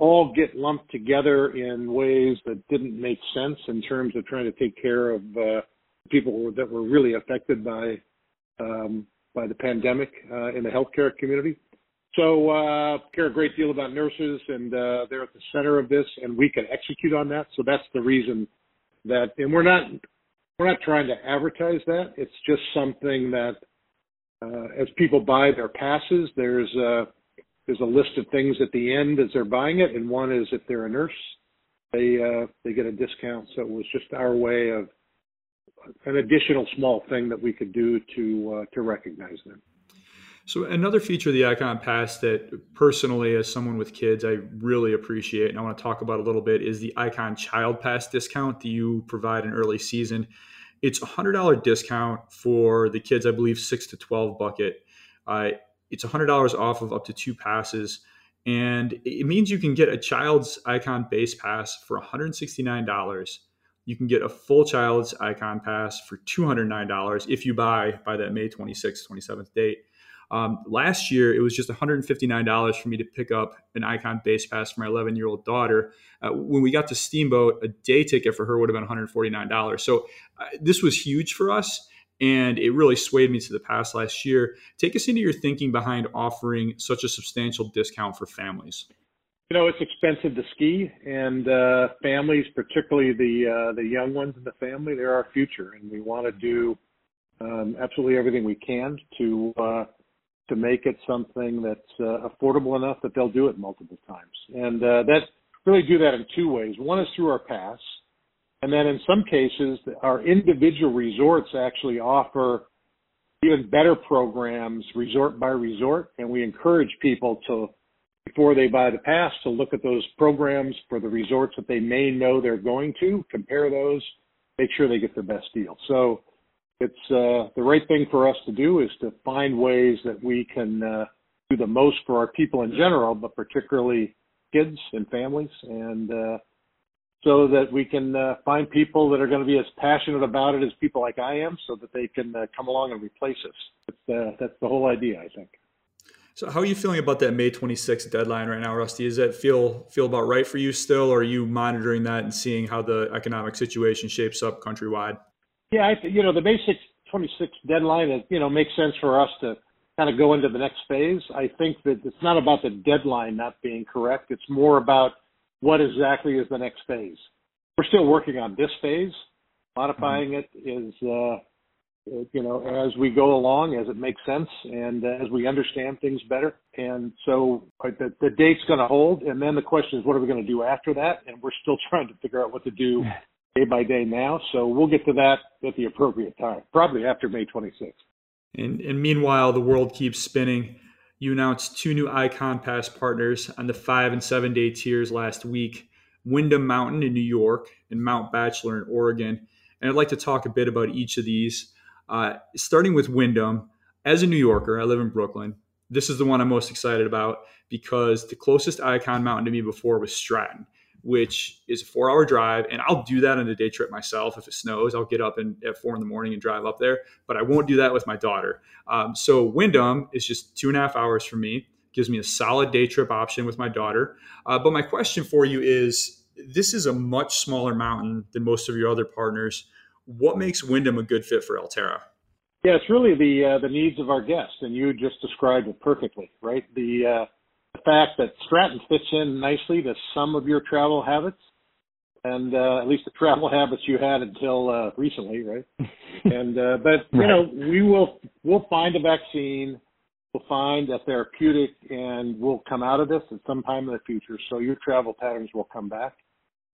all get lumped together in ways that didn't make sense in terms of trying to take care of uh, people that were really affected by um, by the pandemic uh, in the healthcare community. So uh, care a great deal about nurses, and uh, they're at the center of this, and we can execute on that. So that's the reason that, and we're not we're not trying to advertise that. It's just something that uh, as people buy their passes, there's a, there's a list of things at the end as they're buying it, and one is if they're a nurse, they uh, they get a discount. So it was just our way of an additional small thing that we could do to uh, to recognize them. So another feature of the Ikon Pass that personally, as someone with kids, I really appreciate and I want to talk about a little bit is the Ikon Child Pass discount that you provide in early season. It's a hundred dollar discount for the kids, I believe, six to twelve bucket. Uh, it's hundred dollars off of up to two passes, and it means you can get a child's Ikon base pass for one hundred sixty nine dollars. You can get a full child's Ikon pass for two hundred nine dollars if you buy by that May 26th, 27th date. Um, last year, it was just $159 for me to pick up an Ikon base pass for my 11 year old daughter. Uh, when we got to Steamboat, a day ticket for her would have been $149. So uh, this was huge for us. And it really swayed me to the pass last year. Take us into your thinking behind offering such a substantial discount for families. You know, it's expensive to ski, and uh, families, particularly the uh, the young ones in the family, they're our future, and we want to do um, absolutely everything we can to uh, to make it something that's uh, affordable enough that they'll do it multiple times. And uh, that really do that in two ways. One is through our pass, and then in some cases, our individual resorts actually offer even better programs, resort by resort, and we encourage people to before they buy the pass to look at those programs for the resorts that they may know they're going to, compare those, make sure they get the best deal. So it's uh, the right thing for us to do is to find ways that we can uh, do the most for our people in general, but particularly kids and families, and uh, so that we can uh, find people that are going to be as passionate about it as people like I am, so that they can uh, come along and replace us. That's, uh, that's the whole idea, I think. So, how are you feeling about that May 26th deadline right now, Rusty? Does that feel feel about right for you still, or are you monitoring that and seeing how the economic situation shapes up countrywide? Yeah, I, you know, the basic 26 deadline, is, you know, makes sense for us to kind of go into the next phase. I think that it's not about the deadline not being correct. It's more about what exactly is the next phase. We're still working on this phase. Modifying it is, uh, you know, as we go along, as it makes sense, and as we understand things better. And so the, the date's going to hold, and then the question is, what are we going to do after that? And we're still trying to figure out what to do day by day now. So we'll get to that at the appropriate time, probably after May 26th. And, and meanwhile, the world keeps spinning. You announced two new Ikon Pass partners on the five and seven day tiers last week Windham Mountain in New York and Mount Bachelor in Oregon. And I'd like to talk a bit about each of these. Uh, starting with Windham, as a New Yorker, I live in Brooklyn. This is the one I'm most excited about because the closest Ikon mountain to me before was Stratton which is a four hour drive. And I'll do that on a day trip myself. If it snows, I'll get up and, at four in the morning and drive up there, but I won't do that with my daughter. Um, so Windham is just two and a half hours for me, gives me a solid day trip option with my daughter. Uh, but my question for you is this is a much smaller mountain than most of your other partners. What makes Windham a good fit for Alterra? Yeah, it's really the uh, the needs of our guests, and you just described it perfectly, right? The uh, fact that Stratton fits in nicely to some of your travel habits, and uh, at least the travel habits you had until uh, recently, right? and uh, but you right. know, we will we'll find a vaccine, we'll find a therapeutic, and we'll come out of this at some time in the future. So your travel patterns will come back.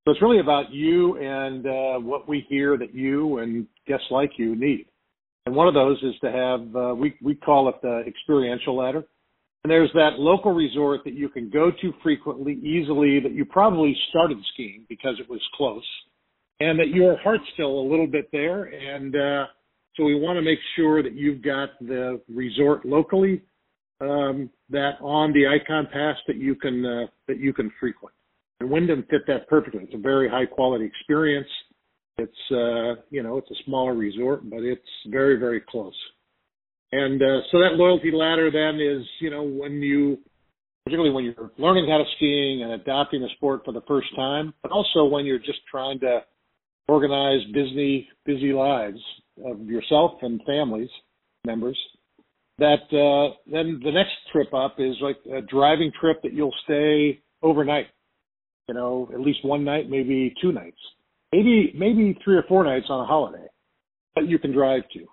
So it's really about you and uh, what we hear that you and guests like you need. And one of those is to have uh, we we call it the experiential ladder and there's that local resort that you can go to frequently, easily, that you probably started skiing because it was close, and that your heart's still a little bit there. And uh, so we want to make sure that you've got the resort locally um, that on the Ikon Pass that you can uh, that you can frequent. And Windham fit that perfectly. It's a very high quality experience. It's uh, you know it's a smaller resort, but it's very very close. And uh, so that loyalty ladder then is, you know, when you, particularly when you're learning how to skiing and adopting the sport for the first time, but also when you're just trying to organize busy, busy lives of yourself and families members, that uh, then the next trip up is like a driving trip that you'll stay overnight. You know, at least one night, maybe two nights, maybe maybe three or four nights on a holiday that you can drive to.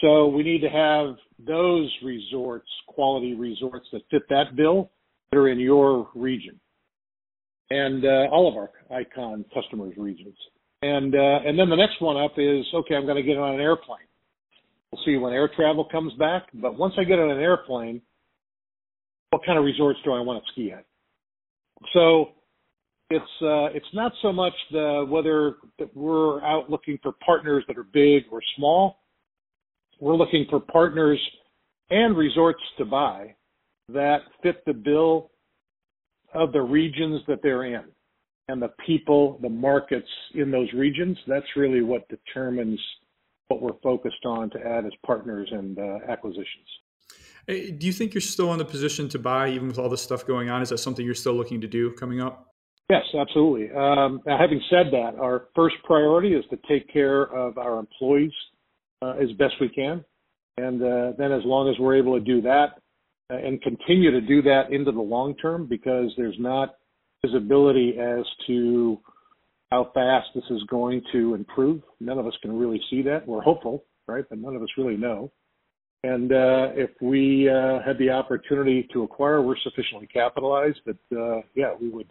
So we need to have those resorts, quality resorts that fit that bill that are in your region and uh, all of our Ikon customers regions. And uh, and then the next one up is okay. I'm going to get on an airplane. We'll see when air travel comes back. But once I get on an airplane, what kind of resorts do I want to ski at? So it's uh, it's not so much the whether we're out looking for partners that are big or small. We're looking for partners and resorts to buy that fit the bill of the regions that they're in and the people, the markets in those regions. That's really what determines what we're focused on to add as partners and uh, acquisitions. Do you think you're still in the position to buy, even with all this stuff going on? Is that something you're still looking to do coming up? Yes, absolutely. Um, now, having said that, our first priority is to take care of our employees uh, as best we can. And uh, then, as long as we're able to do that uh, and continue to do that into the long term, because there's not visibility as to how fast this is going to improve. None of us can really see that. We're hopeful, right? But none of us really know. And uh, if we uh, had the opportunity to acquire, we're sufficiently capitalized that uh, yeah, we would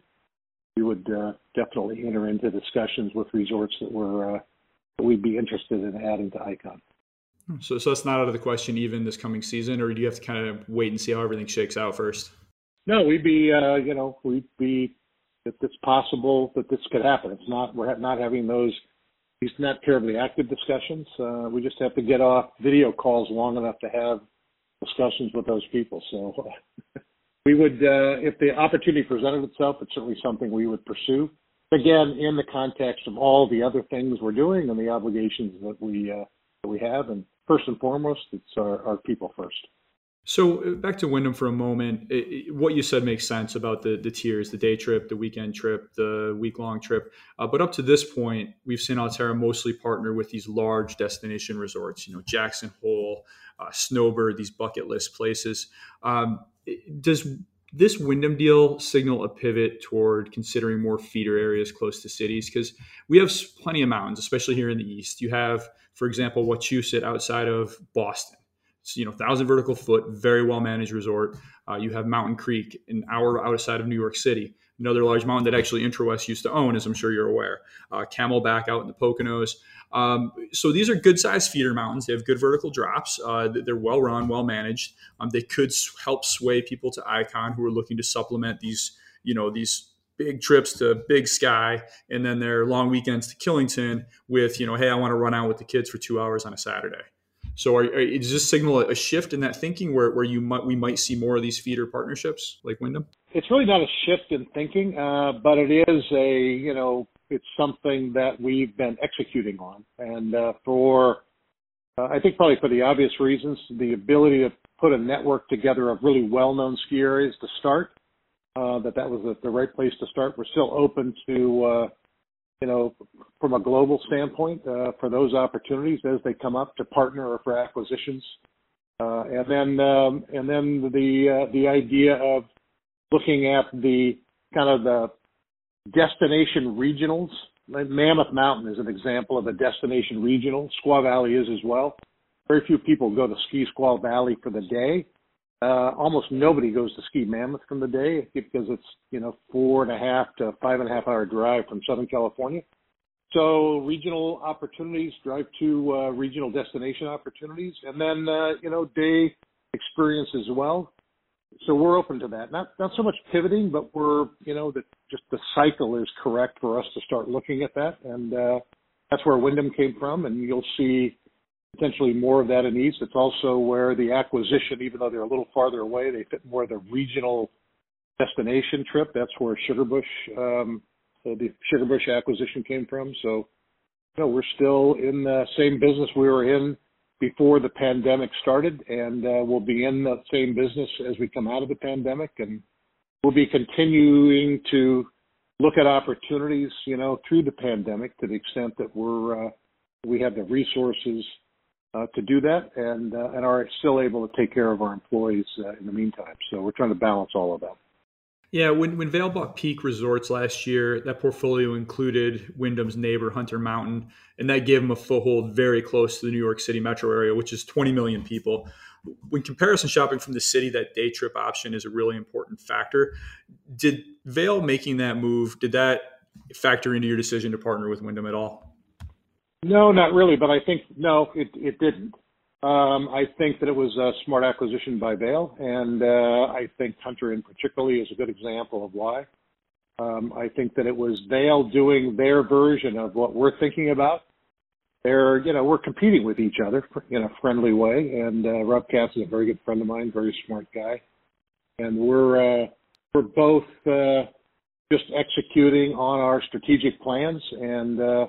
we would uh, definitely enter into discussions with resorts that were uh, we'd be interested in adding to Ikon. So, so that's not out of the question even this coming season, or do you have to kind of wait and see how everything shakes out first? No, we'd be, uh, you know, we'd be if it's possible that this could happen. It's not we're not having those these not terribly active discussions. Uh, we just have to get off video calls long enough to have discussions with those people. So we would, uh, if the opportunity presented itself, it's certainly something we would pursue. Again, in the context of all the other things we're doing and the obligations that we uh, that we have, and first and foremost, it's our, our people first. So uh, back to Windham for a moment. It, it, what you said makes sense about the the tiers: the day trip, the weekend trip, the week long trip. Uh, but up to this point, we've seen Alterra mostly partner with these large destination resorts. You know, Jackson Hole, uh, Snowbird, these bucket list places. Um, does this Windham deal signal a pivot toward considering more feeder areas close to cities? Because we have plenty of mountains, especially here in the east. You have, for example, Wachusett outside of Boston you know, thousand vertical foot, very well managed resort. Uh, you have Mountain Creek, an hour outside of New York City, another large mountain that actually IntraWest used to own, as I'm sure you're aware. Uh, Camelback out in the Poconos. Um, so these are good sized feeder mountains. They have good vertical drops. Uh, they're well run, well managed. Um, they could help sway people to Ikon who are looking to supplement these, you know, these big trips to Big Sky and then their long weekends to Killington with, you know, hey, I want to run out with the kids for two hours on a Saturday. So, are, are, does this signal a shift in that thinking where, where you might we might see more of these feeder partnerships like Windham? It's really not a shift in thinking, uh, but it is a you know it's something that we've been executing on, and uh, for uh, I think probably for the obvious reasons, the ability to put a network together of really well-known ski areas to start, uh, that that was the, the right place to start. We're still open to uh, you know, from a global standpoint, uh, for those opportunities as they come up to partner or for acquisitions. Uh, and then, um, and then the, uh, the idea of looking at the kind of the destination regionals. Mammoth Mountain is an example of a destination regional. Squaw Valley is as well. Very few people go to ski Squaw Valley for the day. Uh, almost nobody goes to ski Mammoth from the day because it's you know four and a half to five and a half hour drive from Southern California. So regional opportunities, drive to uh, regional destination opportunities, and then uh, you know day experience as well. So we're open to that. Not not so much pivoting, but we're you know that just the cycle is correct for us to start looking at that, and uh, that's where Windham came from, and you'll see potentially more of that in East. It's also where the acquisition, even though they're a little farther away, they fit more of the regional destination trip. That's where Sugarbush, um, the Sugarbush acquisition came from. So, you know, we're still in the same business we were in before the pandemic started, and uh, we'll be in the same business as we come out of the pandemic, and we'll be continuing to look at opportunities, you know, through the pandemic to the extent that we're uh, we have the resources uh, to do that, and uh, and are still able to take care of our employees uh, in the meantime. So we're trying to balance all of that. Yeah, when, when Vail bought Peak Resorts last year, that portfolio included Windham's neighbor, Hunter Mountain, and that gave them a foothold very close to the New York City metro area, which is 20 million people. When comparison shopping from the city, that day trip option is a really important factor. Did Vail making that move, did that factor into your decision to partner with Windham at all? No, not really, but I think, no, it, it didn't. Um, I think that it was a smart acquisition by Vail, and uh, I think Hunter in particularly is a good example of why. Um, I think that it was Vail doing their version of what we're thinking about. They're, you know, we're competing with each other in a friendly way, and uh, Rob is a very good friend of mine, very smart guy, and we're uh, we're both uh, just executing on our strategic plans and. Uh,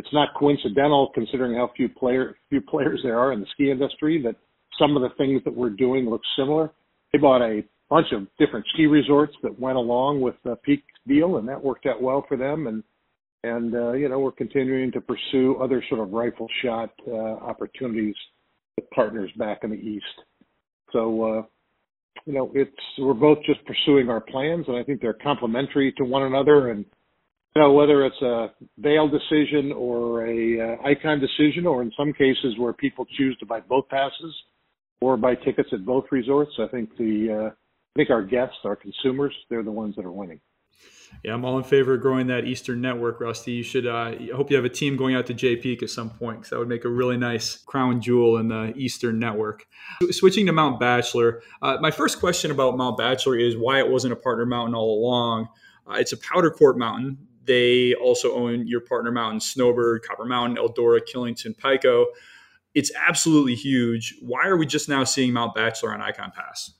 it's not coincidental considering how few player few players there are in the ski industry that some of the things that we're doing look similar. They bought a bunch of different ski resorts that went along with the Peak deal, and that worked out well for them. And and uh, you know we're continuing to pursue other sort of rifle shot uh, opportunities with partners back in the east. So uh, you know it's we're both just pursuing our plans, and I think they're complementary to one another. And you know, whether it's a Vail decision or a uh, Ikon decision, or in some cases where people choose to buy both passes or buy tickets at both resorts, I think the uh, I think our guests, our consumers, they're the ones that are winning. Yeah, I'm all in favor of growing that Eastern network, Rusty. You should. Uh, I hope you have a team going out to Jay Peak at some point because that would make a really nice crown jewel in the Eastern network. Switching to Mount Bachelor, uh, my first question about Mount Bachelor is why it wasn't a partner mountain all along. Uh, it's a Powdr Corp mountain they also own your partner mountain, Snowbird, Copper Mountain, Eldora, Killington, Pico. It's absolutely huge. Why are we just now seeing Mount Bachelor on Ikon Pass?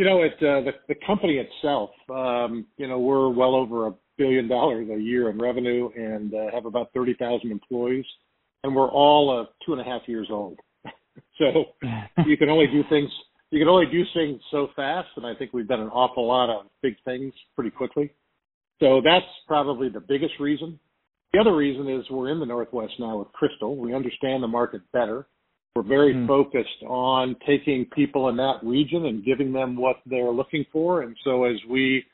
You know, it, uh, the, the company itself, um, you know, we're well over a billion dollars a year in revenue and uh, have about 30,000 employees. And we're all uh, two and a half years old. so you can only do things, you can only do things so fast. And I think we've done an awful lot of big things pretty quickly. So that's probably the biggest reason. The other reason is we're in the Northwest now with Crystal. We understand the market better. We're very mm. focused on taking people in that region and giving them what they're looking for. And so as we,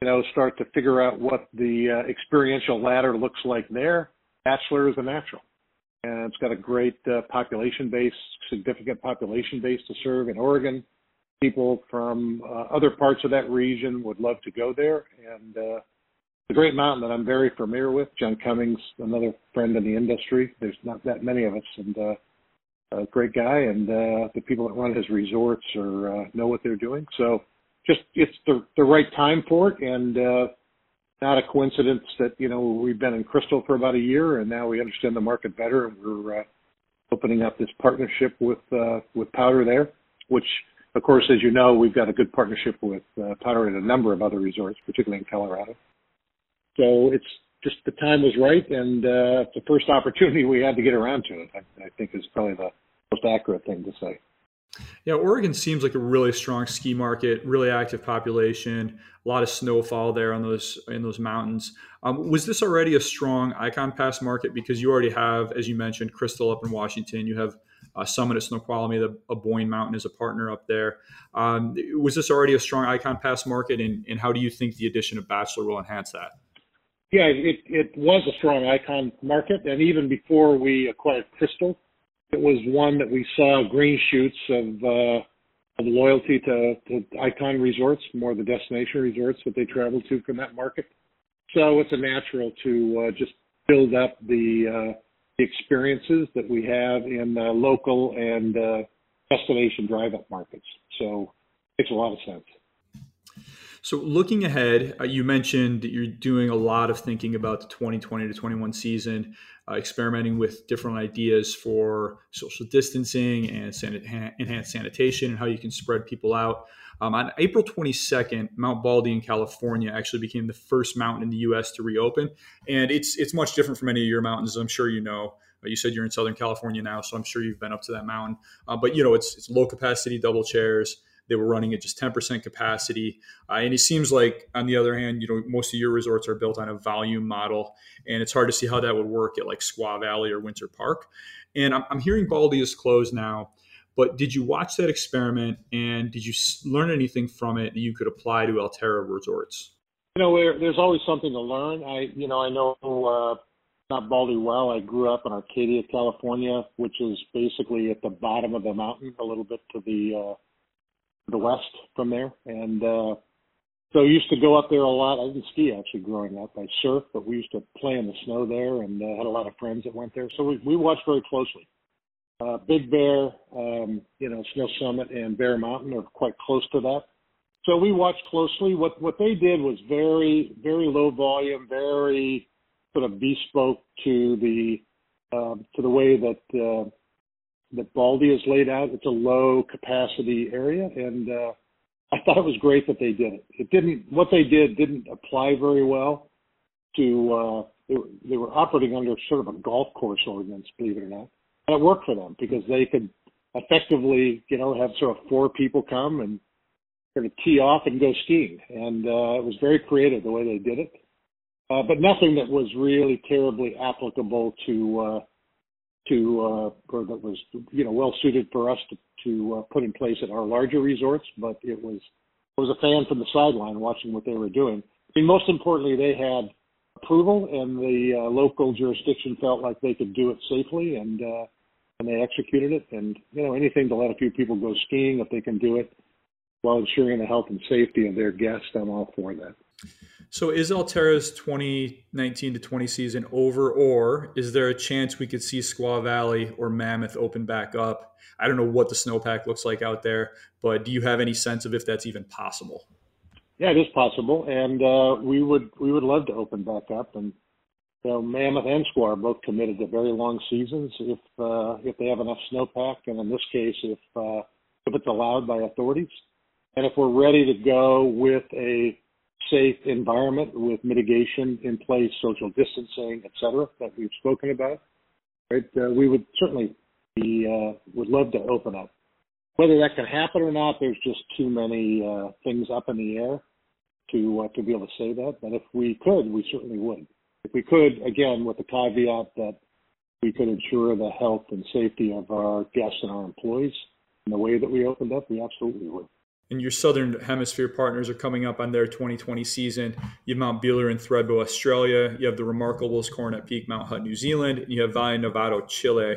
you know, start to figure out what the uh, experiential ladder looks like there, Bachelor is a natural. And it's got a great uh, population base, significant population base to serve in Oregon. People from uh, other parts of that region would love to go there. And, a great mountain that I'm very familiar with. John Cummings, another friend in the industry. There's not that many of us, and uh, a great guy. And uh, the people that run his resorts are uh, know what they're doing. So just it's the the right time for it, and uh, not a coincidence that you know we've been in Crystal for about a year, and now we understand the market better, and we're uh, opening up this partnership with uh, with Powdr there, which of course, as you know, we've got a good partnership with uh, Powdr at a number of other resorts, particularly in Colorado. So it's just the time was right, and uh, the first opportunity we had to get around to it. I, I think is probably the most accurate thing to say. Yeah, Oregon seems like a really strong ski market, really active population, a lot of snowfall there on those in those mountains. Um, was this already a strong Ikon Pass market because you already have, as you mentioned, Crystal up in Washington, you have uh, Summit at Snoqualmie, the Aboyne Mountain is a partner up there. Um, was this already a strong Ikon Pass market, and, and how do you think the addition of Bachelor will enhance that? Yeah, it, it was a strong Ikon market. And even before we acquired Crystal, it was one that we saw green shoots of, uh, of loyalty to, to Ikon resorts, more the destination resorts that they travel to from that market. So it's a natural to uh, just build up the, uh, the experiences that we have in uh, local and uh, destination drive-up markets. So it makes a lot of sense. So, looking ahead, uh, you mentioned that you're doing a lot of thinking about the 2020 to 21 season, uh, experimenting with different ideas for social distancing and san- enhanced sanitation and how you can spread people out. Um, on April 22nd, Mount Baldy in California actually became the first mountain in the U.S. to reopen, and it's it's much different from any of your mountains. I'm sure you know. Uh, you said you're in Southern California now, so I'm sure you've been up to that mountain. Uh, but you know, it's it's low capacity double chairs. They were running at just 10% capacity. Uh, and it seems like, on the other hand, you know, most of your resorts are built on a volume model, and it's hard to see how that would work at like Squaw Valley or Winter Park. And I'm, I'm hearing Baldy is closed now, but did you watch that experiment and did you learn anything from it that you could apply to Alterra resorts? You know, there's always something to learn. I, you know, I know uh, not Baldy well. I grew up in Arcadia, California, which is basically at the bottom of the mountain, a little bit to the uh, the west from there, and uh, so I used to go up there a lot. I didn't ski actually growing up. I surfed, but we used to play in the snow there, and uh, had a lot of friends that went there. So we we watched very closely. Uh, Big Bear, um, you know, Snow Summit and Bear Mountain are quite close to that. So we watched closely. What what they did was very very low volume, very sort of bespoke to the uh, to the way that uh, that Baldy is laid out. It's a low capacity area, and uh, I thought it was great that they did it. It didn't. What they did didn't apply very well to. Uh, they, were, they were operating under sort of a golf course ordinance, believe it or not, and it worked for them because they could effectively, you know, have sort of four people come and sort of tee off and go skiing, and uh, it was very creative the way they did it. Uh, but nothing that was really terribly applicable to uh, to uh, or that was you know well suited for us to to uh, put in place at our larger resorts. But it was I was a fan from the sideline watching what they were doing. I mean, most importantly, they had approval, and the uh, local jurisdiction felt like they could do it safely, and uh, and they executed it. And you know, anything to let a few people go skiing if they can do it while ensuring the health and safety of their guests, I'm all for that. So is Alterra's 2019 to 20 season over, or is there a chance we could see Squaw Valley or Mammoth open back up? I don't know what the snowpack looks like out there, but do you have any sense of if that's even possible? Yeah, it is possible, and uh, we would we would love to open back up. And you know, Mammoth and Squaw are both committed to very long seasons if uh, if they have enough snowpack, and in this case, if uh, if it's allowed by authorities, and if we're ready to go with a safe environment with mitigation in place, social distancing, et cetera, that we've spoken about, right? Uh, we would certainly be, uh, would love to open up. Whether that can happen or not, there's just too many uh, things up in the air to uh, to be able to say that. But if we could, we certainly would. If we could, again, with the caveat that we could ensure the health and safety of our guests and our employees in the way that we opened up, we absolutely would and your southern hemisphere partners are coming up on their 2020 season. You have Mount Buller and Thredbo, Australia. You have the Remarkables Coronet Peak, Mount Hutt, New Zealand. And you have Valle Nevado, Chile.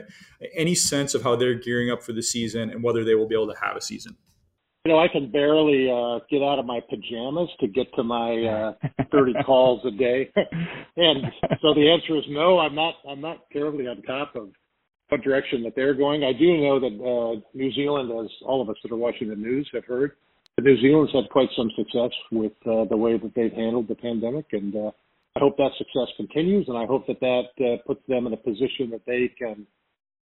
Any sense of how they're gearing up for the season and whether they will be able to have a season? You know, I can barely uh, get out of my pajamas to get to my uh, 30 calls a day, and so the answer is no. I'm not. I'm not terribly on top of what direction that they're going. I do know that uh, New Zealand, as all of us that are watching the news have heard, that New Zealand's had quite some success with uh, the way that they've handled the pandemic, and uh, I hope that success continues, and I hope that that uh, puts them in a position that they can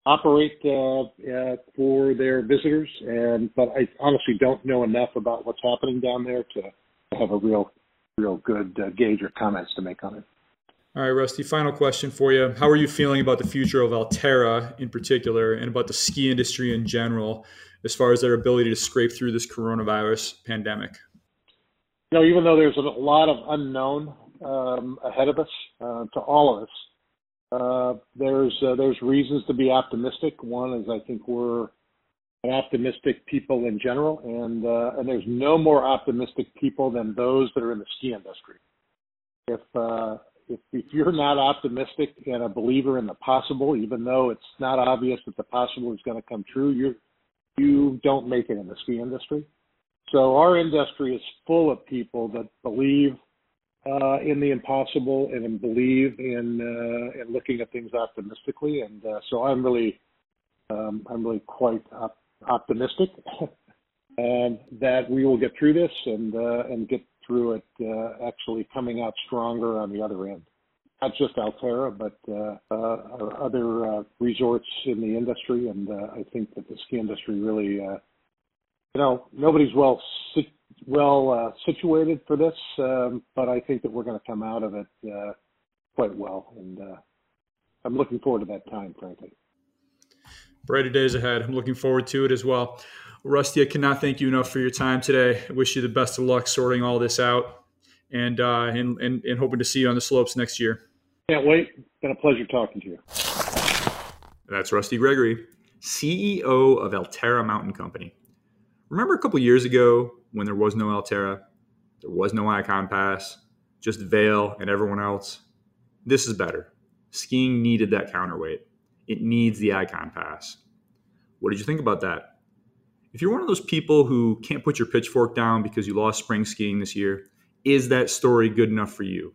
operate uh, uh, for their visitors. And but I honestly don't know enough about what's happening down there to have a real, real good gauge or comments to make on it. All right, Rusty, final question for you. How are you feeling about the future of Alterra in particular and about the ski industry in general as far as their ability to scrape through this coronavirus pandemic? You know, even though there's a lot of unknown um, ahead of us, uh, to all of us, uh, there's uh, there's reasons to be optimistic. One is I think we're optimistic people in general, and uh, and there's no more optimistic people than those that are in the ski industry. If uh, if, if you're not optimistic and a believer in the possible, even though it's not obvious that the possible is going to come true, you you don't make it in the ski industry. So our industry is full of people that believe uh, in the impossible and believe in uh, in looking at things optimistically. And uh, so I'm really um, I'm really quite op- optimistic that we will get through this and uh, and get through it uh, actually coming out stronger on the other end. Not just Alterra, but uh, uh, other uh, resorts in the industry, and uh, I think that the ski industry really, uh, you know, nobody's well well uh, situated for this, um, but I think that we're going to come out of it uh, quite well, and uh, I'm looking forward to that time, frankly. Brighter days ahead. I'm looking forward to it as well. Rusty, I cannot thank you enough for your time today. I wish you the best of luck sorting all this out and, uh, and, and, and hoping to see you on the slopes next year. Can't wait. It's been a pleasure talking to you. That's Rusty Gregory, CEO of Alterra Mountain Company. Remember a couple years ago when there was no Alterra, there was no Ikon Pass, just Vail and everyone else? This is better. Skiing needed that counterweight. It needs the Ikon Pass. What did you think about that? If you're one of those people who can't put your pitchfork down because you lost spring skiing this year, is that story good enough for you?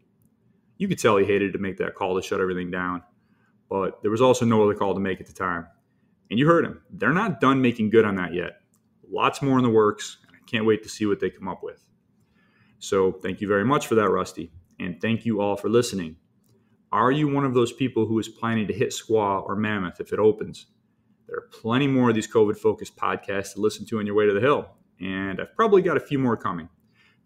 You could tell he hated to make that call to shut everything down, but there was also no other call to make at the time. And you heard him. They're not done making good on that yet. Lots more in the works, and I can't wait to see what they come up with. So, thank you very much for that, Rusty. And thank you all for listening. Are you one of those people who is planning to hit Squaw or Mammoth if it opens? There are plenty more of these COVID focused podcasts to listen to on your way to the hill, and I've probably got a few more coming.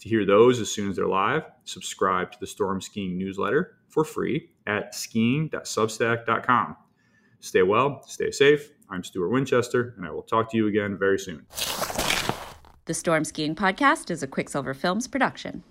To hear those as soon as they're live, subscribe to the Storm Skiing newsletter for free at skiing.substack.com. Stay well, stay safe. I'm Stuart Winchester, and I will talk to you again very soon. The Storm Skiing Podcast is a Quicksilver Films production.